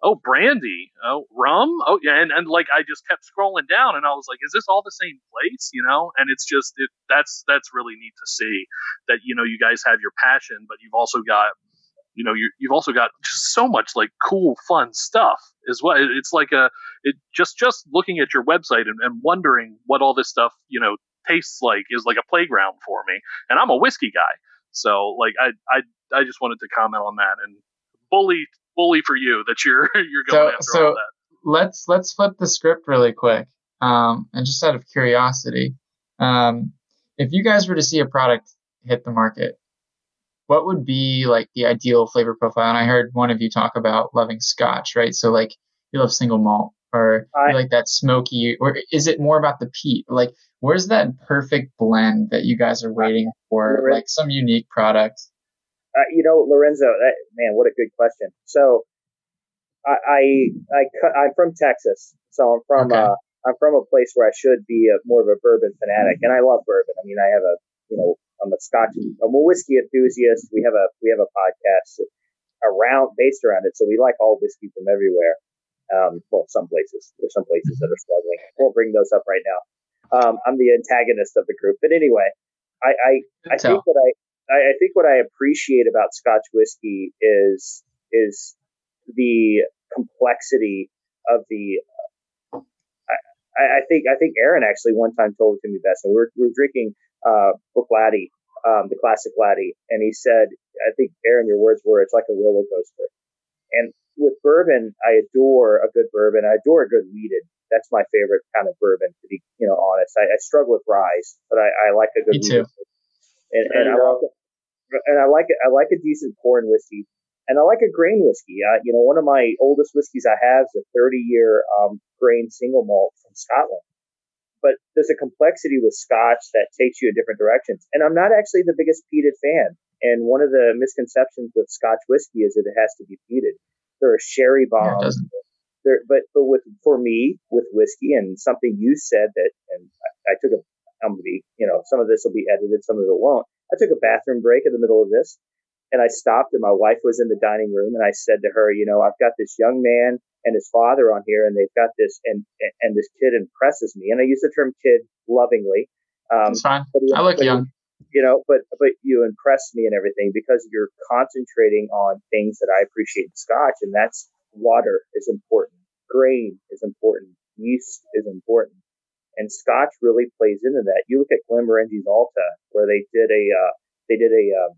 oh brandy oh rum oh yeah and, and like i just kept scrolling down and i was like is this all the same place? You know and it's just it, that's that's really neat to see that you know you guys have your passion but you've also got you know you have also got just so much like cool fun stuff as well it's like a it just just looking at your website and, and wondering what all this stuff you know tastes like is like a playground for me and i'm a whiskey guy so like i i i just wanted to comment on that and bully bully for you that you're you're going so, after so all that. Let's let's flip the script really quick. Um, and just out of curiosity, um, if you guys were to see a product hit the market, what would be like the ideal flavor profile? And I heard one of you talk about loving Scotch, right? So like you love single malt, or I, you like that smoky, or is it more about the peat? Like where's that perfect blend that you guys are waiting for? Like some unique product uh, you know, Lorenzo, that, man, what a good question. So, I, I, I I'm from Texas, so I'm from, okay. uh, I'm from a place where I should be a, more of a bourbon fanatic, and I love bourbon. I mean, I have a, you know, I'm a Scotch, I'm a whiskey enthusiast. We have a, we have a podcast around, based around it, so we like all whiskey from everywhere. Um, well, some places. There's some places that are struggling. Won't bring those up right now. Um, I'm the antagonist of the group, but anyway, I I, I think what I, I I think what I appreciate about Scotch whiskey is is the complexity of the. I, I think I think Aaron actually one time told it to me best. And we were, we were drinking uh, Bruichladdich, um, the classic Laddie, and he said, I think Aaron, your words were, it's like a roller coaster. And with bourbon, I adore a good bourbon. I adore a good wheated. That's my favorite kind of bourbon, to be you know honest. I, I struggle with rye, but I, I like a good. Me too. And, and I like it, and I like. I like a decent corn whiskey and I like a grain whiskey. Uh, you know, one of my oldest whiskeys I have is a 30 year um, grain single malt from Scotland. But there's a complexity with Scotch that takes you in different directions. And I'm not actually the biggest peated fan. And one of the misconceptions with Scotch whiskey is that it has to be peated. There are sherry bombs. Yeah, there, but but with for me with whiskey and something you said that and I, I took a I'm gonna be you know some of this will be edited, some of it won't. I took a bathroom break in the middle of this and I stopped and my wife was in the dining room and I said to her, you know, I've got this young man and his father on here and they've got this and and this kid impresses me. And I use the term kid lovingly. Um, That's fine. But, I look young. You know, but but you impress me and everything because you're concentrating on things that I appreciate in Scotch, and that's water is important, grain is important, yeast is important, and Scotch really plays into that. You look at Glenmorangie Allta, where they did a uh, they did a uh,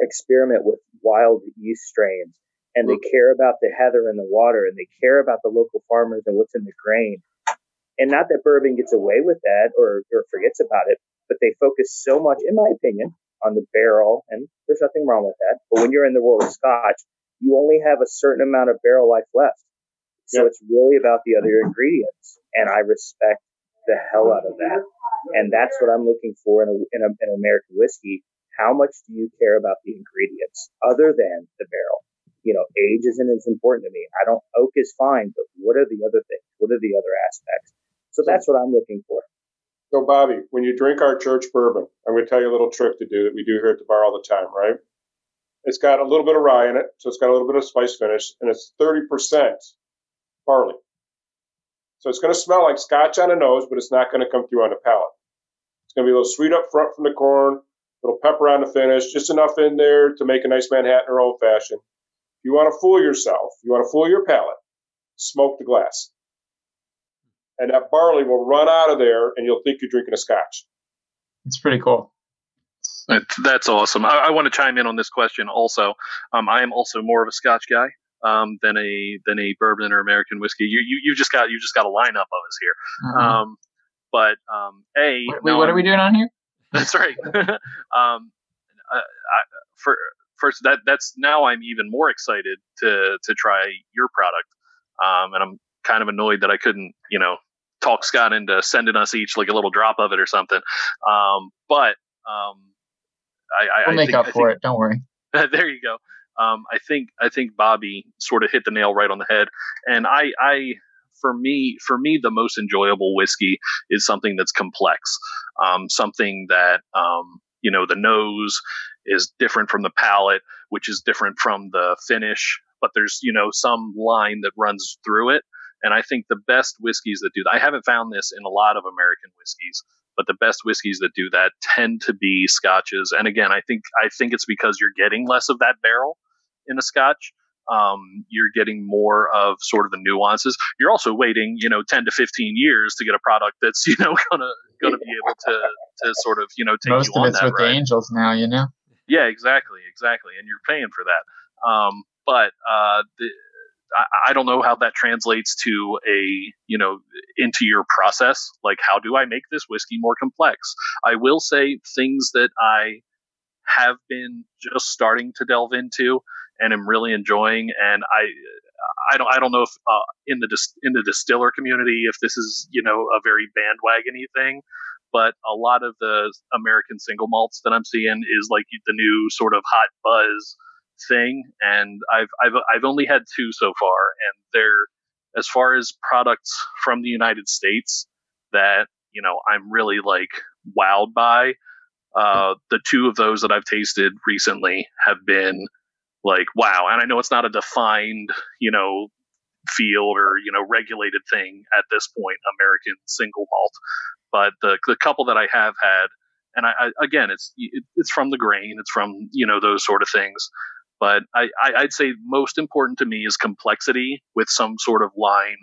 experiment with wild yeast strains and they care about the heather in the water and they care about the local farmers and what's in the grain. And not that bourbon gets away with that or, or forgets about it, but they focus so much, in my opinion, on the barrel. And there's nothing wrong with that. But when you're in the world of scotch, you only have a certain amount of barrel life left. So it's really about the other ingredients. And I respect the hell out of that. And that's what I'm looking for in, a, in, a, in American whiskey how much do you care about the ingredients other than the barrel? You know, age isn't as important to me. I don't, oak is fine, but what are the other things? What are the other aspects? So that's what I'm looking for. So, Bobby, when you drink our church bourbon, I'm going to tell you a little trick to do that we do here at the bar all the time, right? It's got a little bit of rye in it, so it's got a little bit of spice finish, and it's 30% barley. So it's going to smell like scotch on the nose, but it's not going to come through on the palate. It's going to be a little sweet up front from the corn, little pepper on the finish, just enough in there to make a nice Manhattan or old fashioned. If you want to fool yourself, you want to fool your palate, smoke the glass. And that barley will run out of there and you'll think you're drinking a scotch. It's pretty cool. That's awesome. I, I, want to chime in on this question also. Um, I am also more of a Scotch guy um, than a than a bourbon or American whiskey. You you, you just got you just got a lineup of us here. Mm-hmm. Um, but um, a wait, wait what are we doing on here? That's right. um, I, I, for first, that that's now I'm even more excited to to try your product, um, and I'm kind of annoyed that I couldn't, you know, talk Scott into sending us each like a little drop of it or something. Um, but um, I, we'll I make think, up for it. Don't worry. there you go. Um, I think I think Bobby sort of hit the nail right on the head, and I I for me, for me, the most enjoyable whiskey is something that's complex, um, something that um, you know the nose is different from the palate, which is different from the finish, but there's you know some line that runs through it. And I think the best whiskeys that do that, I haven't found this in a lot of American whiskeys, but the best whiskeys that do that tend to be scotches. And again, I think I think it's because you're getting less of that barrel in a scotch um, you're getting more of sort of the nuances. You're also waiting, you know, 10 to 15 years to get a product that's, you know, gonna gonna be able to to sort of, you know, take most you of it's with ride. the angels now, you know. Yeah, exactly, exactly, and you're paying for that. Um, but uh, the, I, I don't know how that translates to a you know into your process. Like, how do I make this whiskey more complex? I will say things that I have been just starting to delve into and am really enjoying. And I, I don't, I don't know if uh, in the dis- in the distiller community if this is you know a very bandwagony thing, but a lot of the American single malts that I'm seeing is like the new sort of hot buzz thing, and I've I've I've only had two so far, and they're as far as products from the United States that you know I'm really like wowed by. Uh, the two of those that I've tasted recently have been like wow and i know it's not a defined you know field or you know regulated thing at this point, American single malt. But the the couple that I have had, and I, I again, it's it's from the grain, it's from you know those sort of things. But I, I would say most important to me is complexity with some sort of line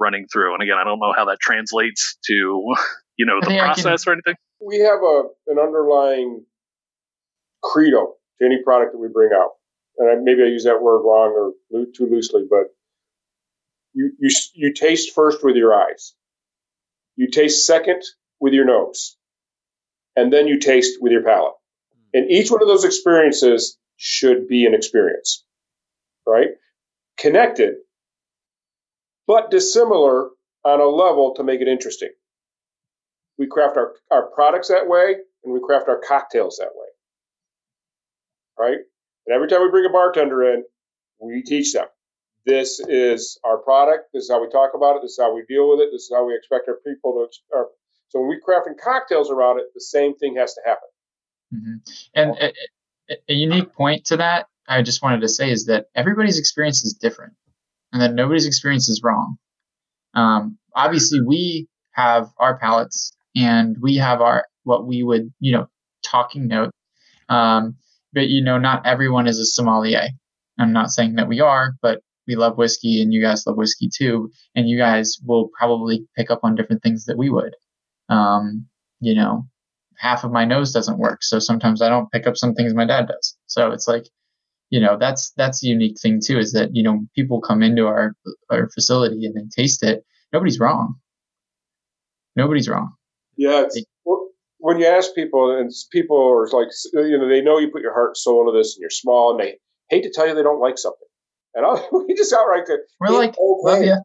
running through. And again, I don't know how that translates to you know the process can, or anything. We have a an underlying credo to any product that we bring out. And I, maybe I use that word wrong or too loosely, but you, you, you taste first with your eyes. You taste second with your nose. And then you taste with your palate. Hmm. And each one of those experiences should be an experience, right? Connected, but dissimilar on a level to make it interesting. We craft our, our products that way and we craft our cocktails that way right? And every time we bring a bartender in, we teach them this is our product. This is how we talk about it. This is how we deal with it. This is how we expect our people to. Our, so when we're crafting cocktails around it, the same thing has to happen. Mm-hmm. And a, a, unique point to that, I just wanted to say is that everybody's experience is different, and that nobody's experience is wrong. Um, obviously, we have our palates, and we have our what we would, you know, talking note. Um, but you know, not everyone is a sommelier. I'm not saying that we are, but we love whiskey and you guys love whiskey too. And you guys will probably pick up on different things that we would. Um, you know, half of my nose doesn't work. So sometimes I don't pick up some things my dad does. So it's like, you know, that's, that's a unique thing too, is that, you know, people come into our, our facility and they taste it. Nobody's wrong. Nobody's wrong. Yeah. It's, when you ask people, and people are like, you know, they know you put your heart and soul into this, and you're small, and they hate to tell you they don't like something, and I'll, we just outright go, we're like, okay. love you.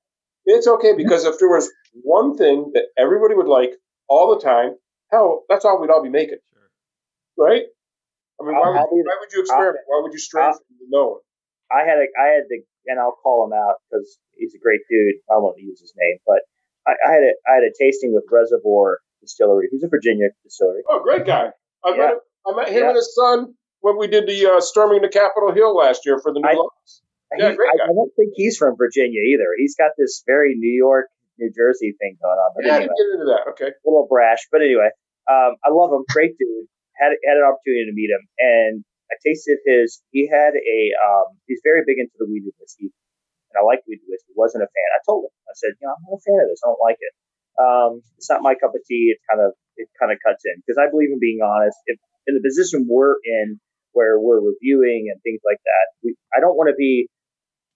It's okay because if there was one thing that everybody would like all the time, hell, that's all we'd all be making, right? I mean, why would, why would, you experiment? why would you stray from the known? I had a, I had the, and I'll call him out because he's a great dude. I won't use his name, but I, I had a, I had a tasting with Reservoir Distillery, who's a Virginia distillery. Oh, great guy! I yeah. met I met him yeah. and his son when we did the uh, storming the Capitol Hill last year for the new I, Yeah, he, great guy. I, I don't think he's from Virginia either. He's got this very New York, New Jersey thing going on. But yeah, anyway, get into that. Okay, a little brash, but anyway, um, I love him. Great dude. Had had an opportunity to meet him, and I tasted his. He had a. Um, he's very big into the wheat whiskey, and I like wheat whiskey. Wasn't a fan. I told him. I said, you know, I'm not a fan of this. I don't like it. Um, it's not my cup of tea. It kind of it kind of cuts in because I believe in being honest. If in the position we're in, where we're reviewing and things like that, we, I don't want to be.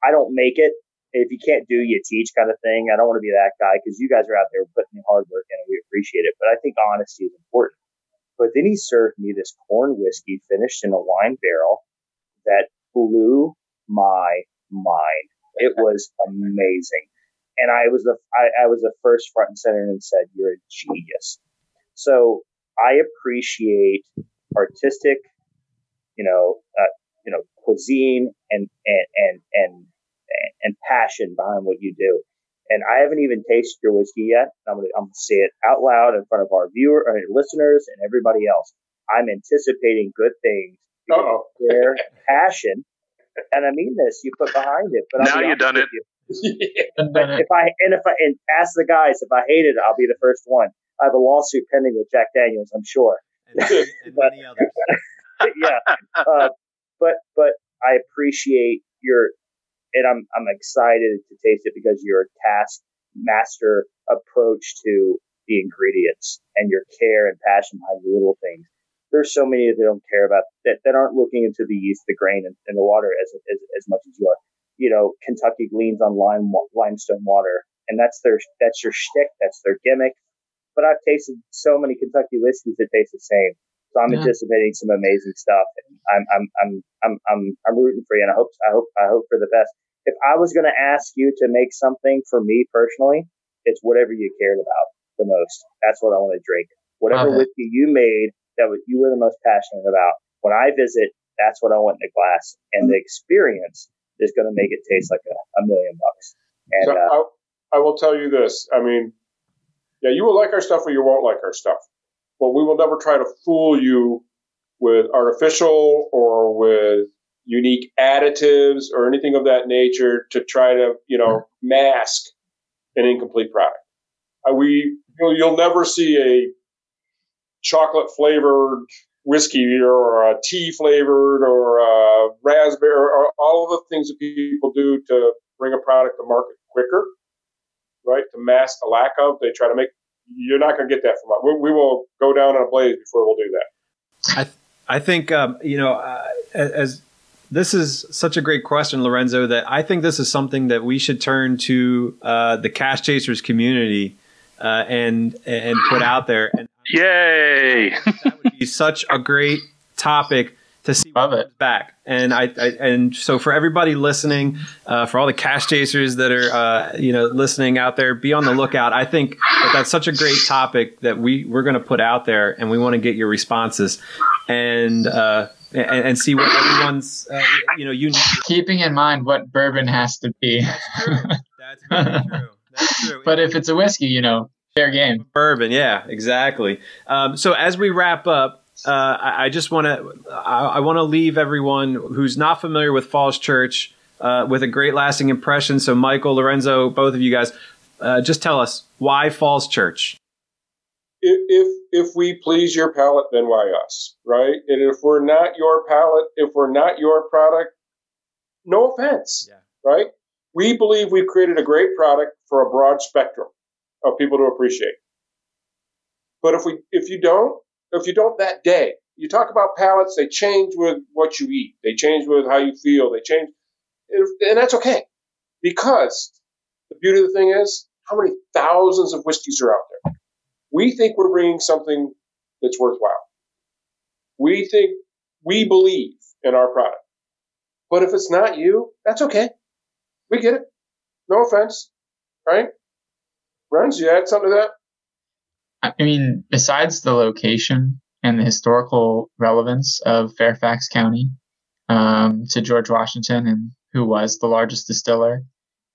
I don't make it. If you can't do, you teach kind of thing. I don't want to be that guy because you guys are out there putting in hard work in and we appreciate it. But I think honesty is important. But then he served me this corn whiskey finished in a wine barrel that blew my mind. It was amazing and I was the I, I was the first front and center and said, "You're a genius." So I appreciate artistic, you know, uh, you know, cuisine and and and and and passion behind what you do. And I haven't even tasted your whiskey yet. I'm gonna I'm gonna say it out loud in front of our viewer, our listeners, and everybody else. I'm anticipating good things. Oh, Their passion, and I mean this. You put behind it. But now you've done it. You, but if I and if I and ask the guys if I hate it, I'll be the first one. I have a lawsuit pending with Jack Daniels, I'm sure. And, and but, many others. yeah, uh, but but I appreciate your, and I'm I'm excited to taste it because your task master approach to the ingredients and your care and passion behind the little things. There's so many that don't care about that, that aren't looking into the yeast, the grain, and, and the water as, as as much as you are you know, Kentucky leans on lime, limestone water, and that's their that's your shtick, that's their gimmick. But I've tasted so many Kentucky whiskeys that taste the same, so I'm yeah. anticipating some amazing stuff. I'm I'm I'm I'm I'm I'm rooting for you, and I hope I hope I hope for the best. If I was going to ask you to make something for me personally, it's whatever you cared about the most. That's what I want to drink. Whatever whiskey you made that you were the most passionate about. When I visit, that's what I want in a glass, and the experience is going to make it taste like a, a million bucks. And so uh, I, I will tell you this. I mean, yeah, you will like our stuff or you won't like our stuff, but we will never try to fool you with artificial or with unique additives or anything of that nature to try to, you know, mask an incomplete product. Uh, we you'll, you'll never see a chocolate flavored whiskey or a tea flavored or a raspberry or all of the things that people do to bring a product to market quicker, right? To mask the lack of, they try to make. You're not going to get that from us. We, we, will go down in a blaze before we'll do that. I I think um, you know uh, as this is such a great question, Lorenzo, that I think this is something that we should turn to uh, the Cask Chasers community uh, and and put out there. And Yay! that would be such a great topic to see Love it. back. And I, I, and so for everybody listening, uh, for all the Cask Chasers that are uh, you know listening out there, be on the lookout. I think that that's such a great topic that we we're going to put out there, and we want to get your responses and. Uh, and, and see what everyone's, uh, you know, you Keeping in mind what bourbon has to be. That's very true. That's true. but if it's a whiskey, you know, fair game. Bourbon, yeah, exactly. Um, so as we wrap up, uh, I, I just want to I, I want to leave everyone who's not familiar with Falls Church uh, with a great lasting impression. So Michael, Lorenzo, both of you guys, uh, just tell us why Falls Church. If, if if we please your palate, then why us, right? And if we're not your palate, if we're not your product, no offense, Yeah. right? We believe we've created a great product for a broad spectrum of people to appreciate. But if we if you don't, if you don't that day, you talk about palates, they change with what you eat, they change with how you feel, they change, and that's okay because the beauty of the thing is how many thousands of whiskeys are out there. We think we're bringing something that's worthwhile. We think we believe in our product. But if it's not you, that's okay. We get it. No offense, right? Runs, you add something to that? I mean, besides the location and the historical relevance of Fairfax County um, to George Washington and who was the largest distiller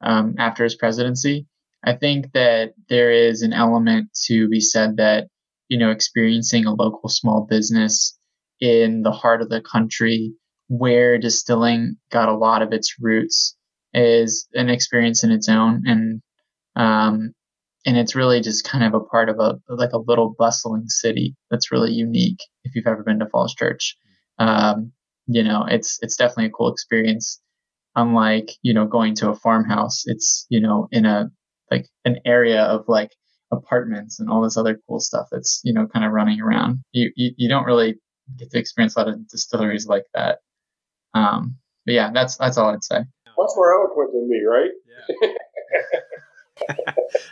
um, after his presidency, I think that there is an element to be said that, you know, experiencing a local small business in the heart of the country where distilling got a lot of its roots is an experience in its own. And, um, and it's really just kind of a part of a like a little bustling city that's really unique if you've ever been to Falls Church. Um, you know, it's it's definitely a cool experience. Unlike you know going to a farmhouse, it's you know in a like an area of like apartments and all this other cool stuff that's you know kind of running around. You you, you don't really get to experience a lot of distilleries like that. Um, but yeah, that's that's all I'd say. Much more eloquent than me, right?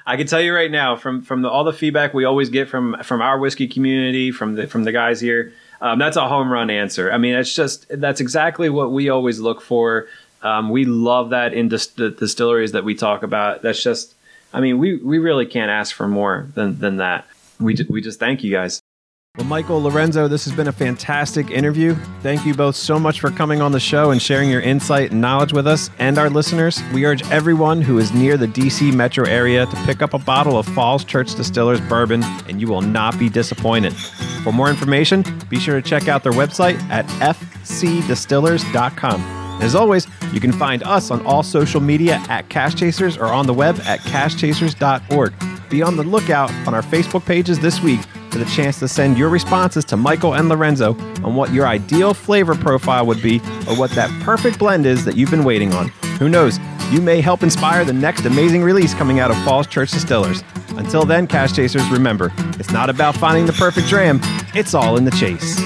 I can tell you right now from from the, all the feedback we always get from from our whiskey community, from the from the guys here, um, that's a home run answer. I mean, it's just that's exactly what we always look for. Um, we love that in dis- the distilleries that we talk about. That's just, I mean, we we really can't ask for more than than that. We ju- we just thank you guys. Well, Michael Lorenzo, this has been a fantastic interview. Thank you both so much for coming on the show and sharing your insight and knowledge with us and our listeners. We urge everyone who is near the DC metro area to pick up a bottle of Falls Church Distillers bourbon, and you will not be disappointed. For more information, be sure to check out their website at fcdistillers.com. As always, you can find us on all social media at Cask Chasers or on the web at caskchasers.org. Be on the lookout on our Facebook pages this week for the chance to send your responses to Michael and Lorenzo on what your ideal flavor profile would be or what that perfect blend is that you've been waiting on. Who knows? You may help inspire the next amazing release coming out of Falls Church Distillers. Until then, Cask Chasers, remember, it's not about finding the perfect dram, it's all in the chase.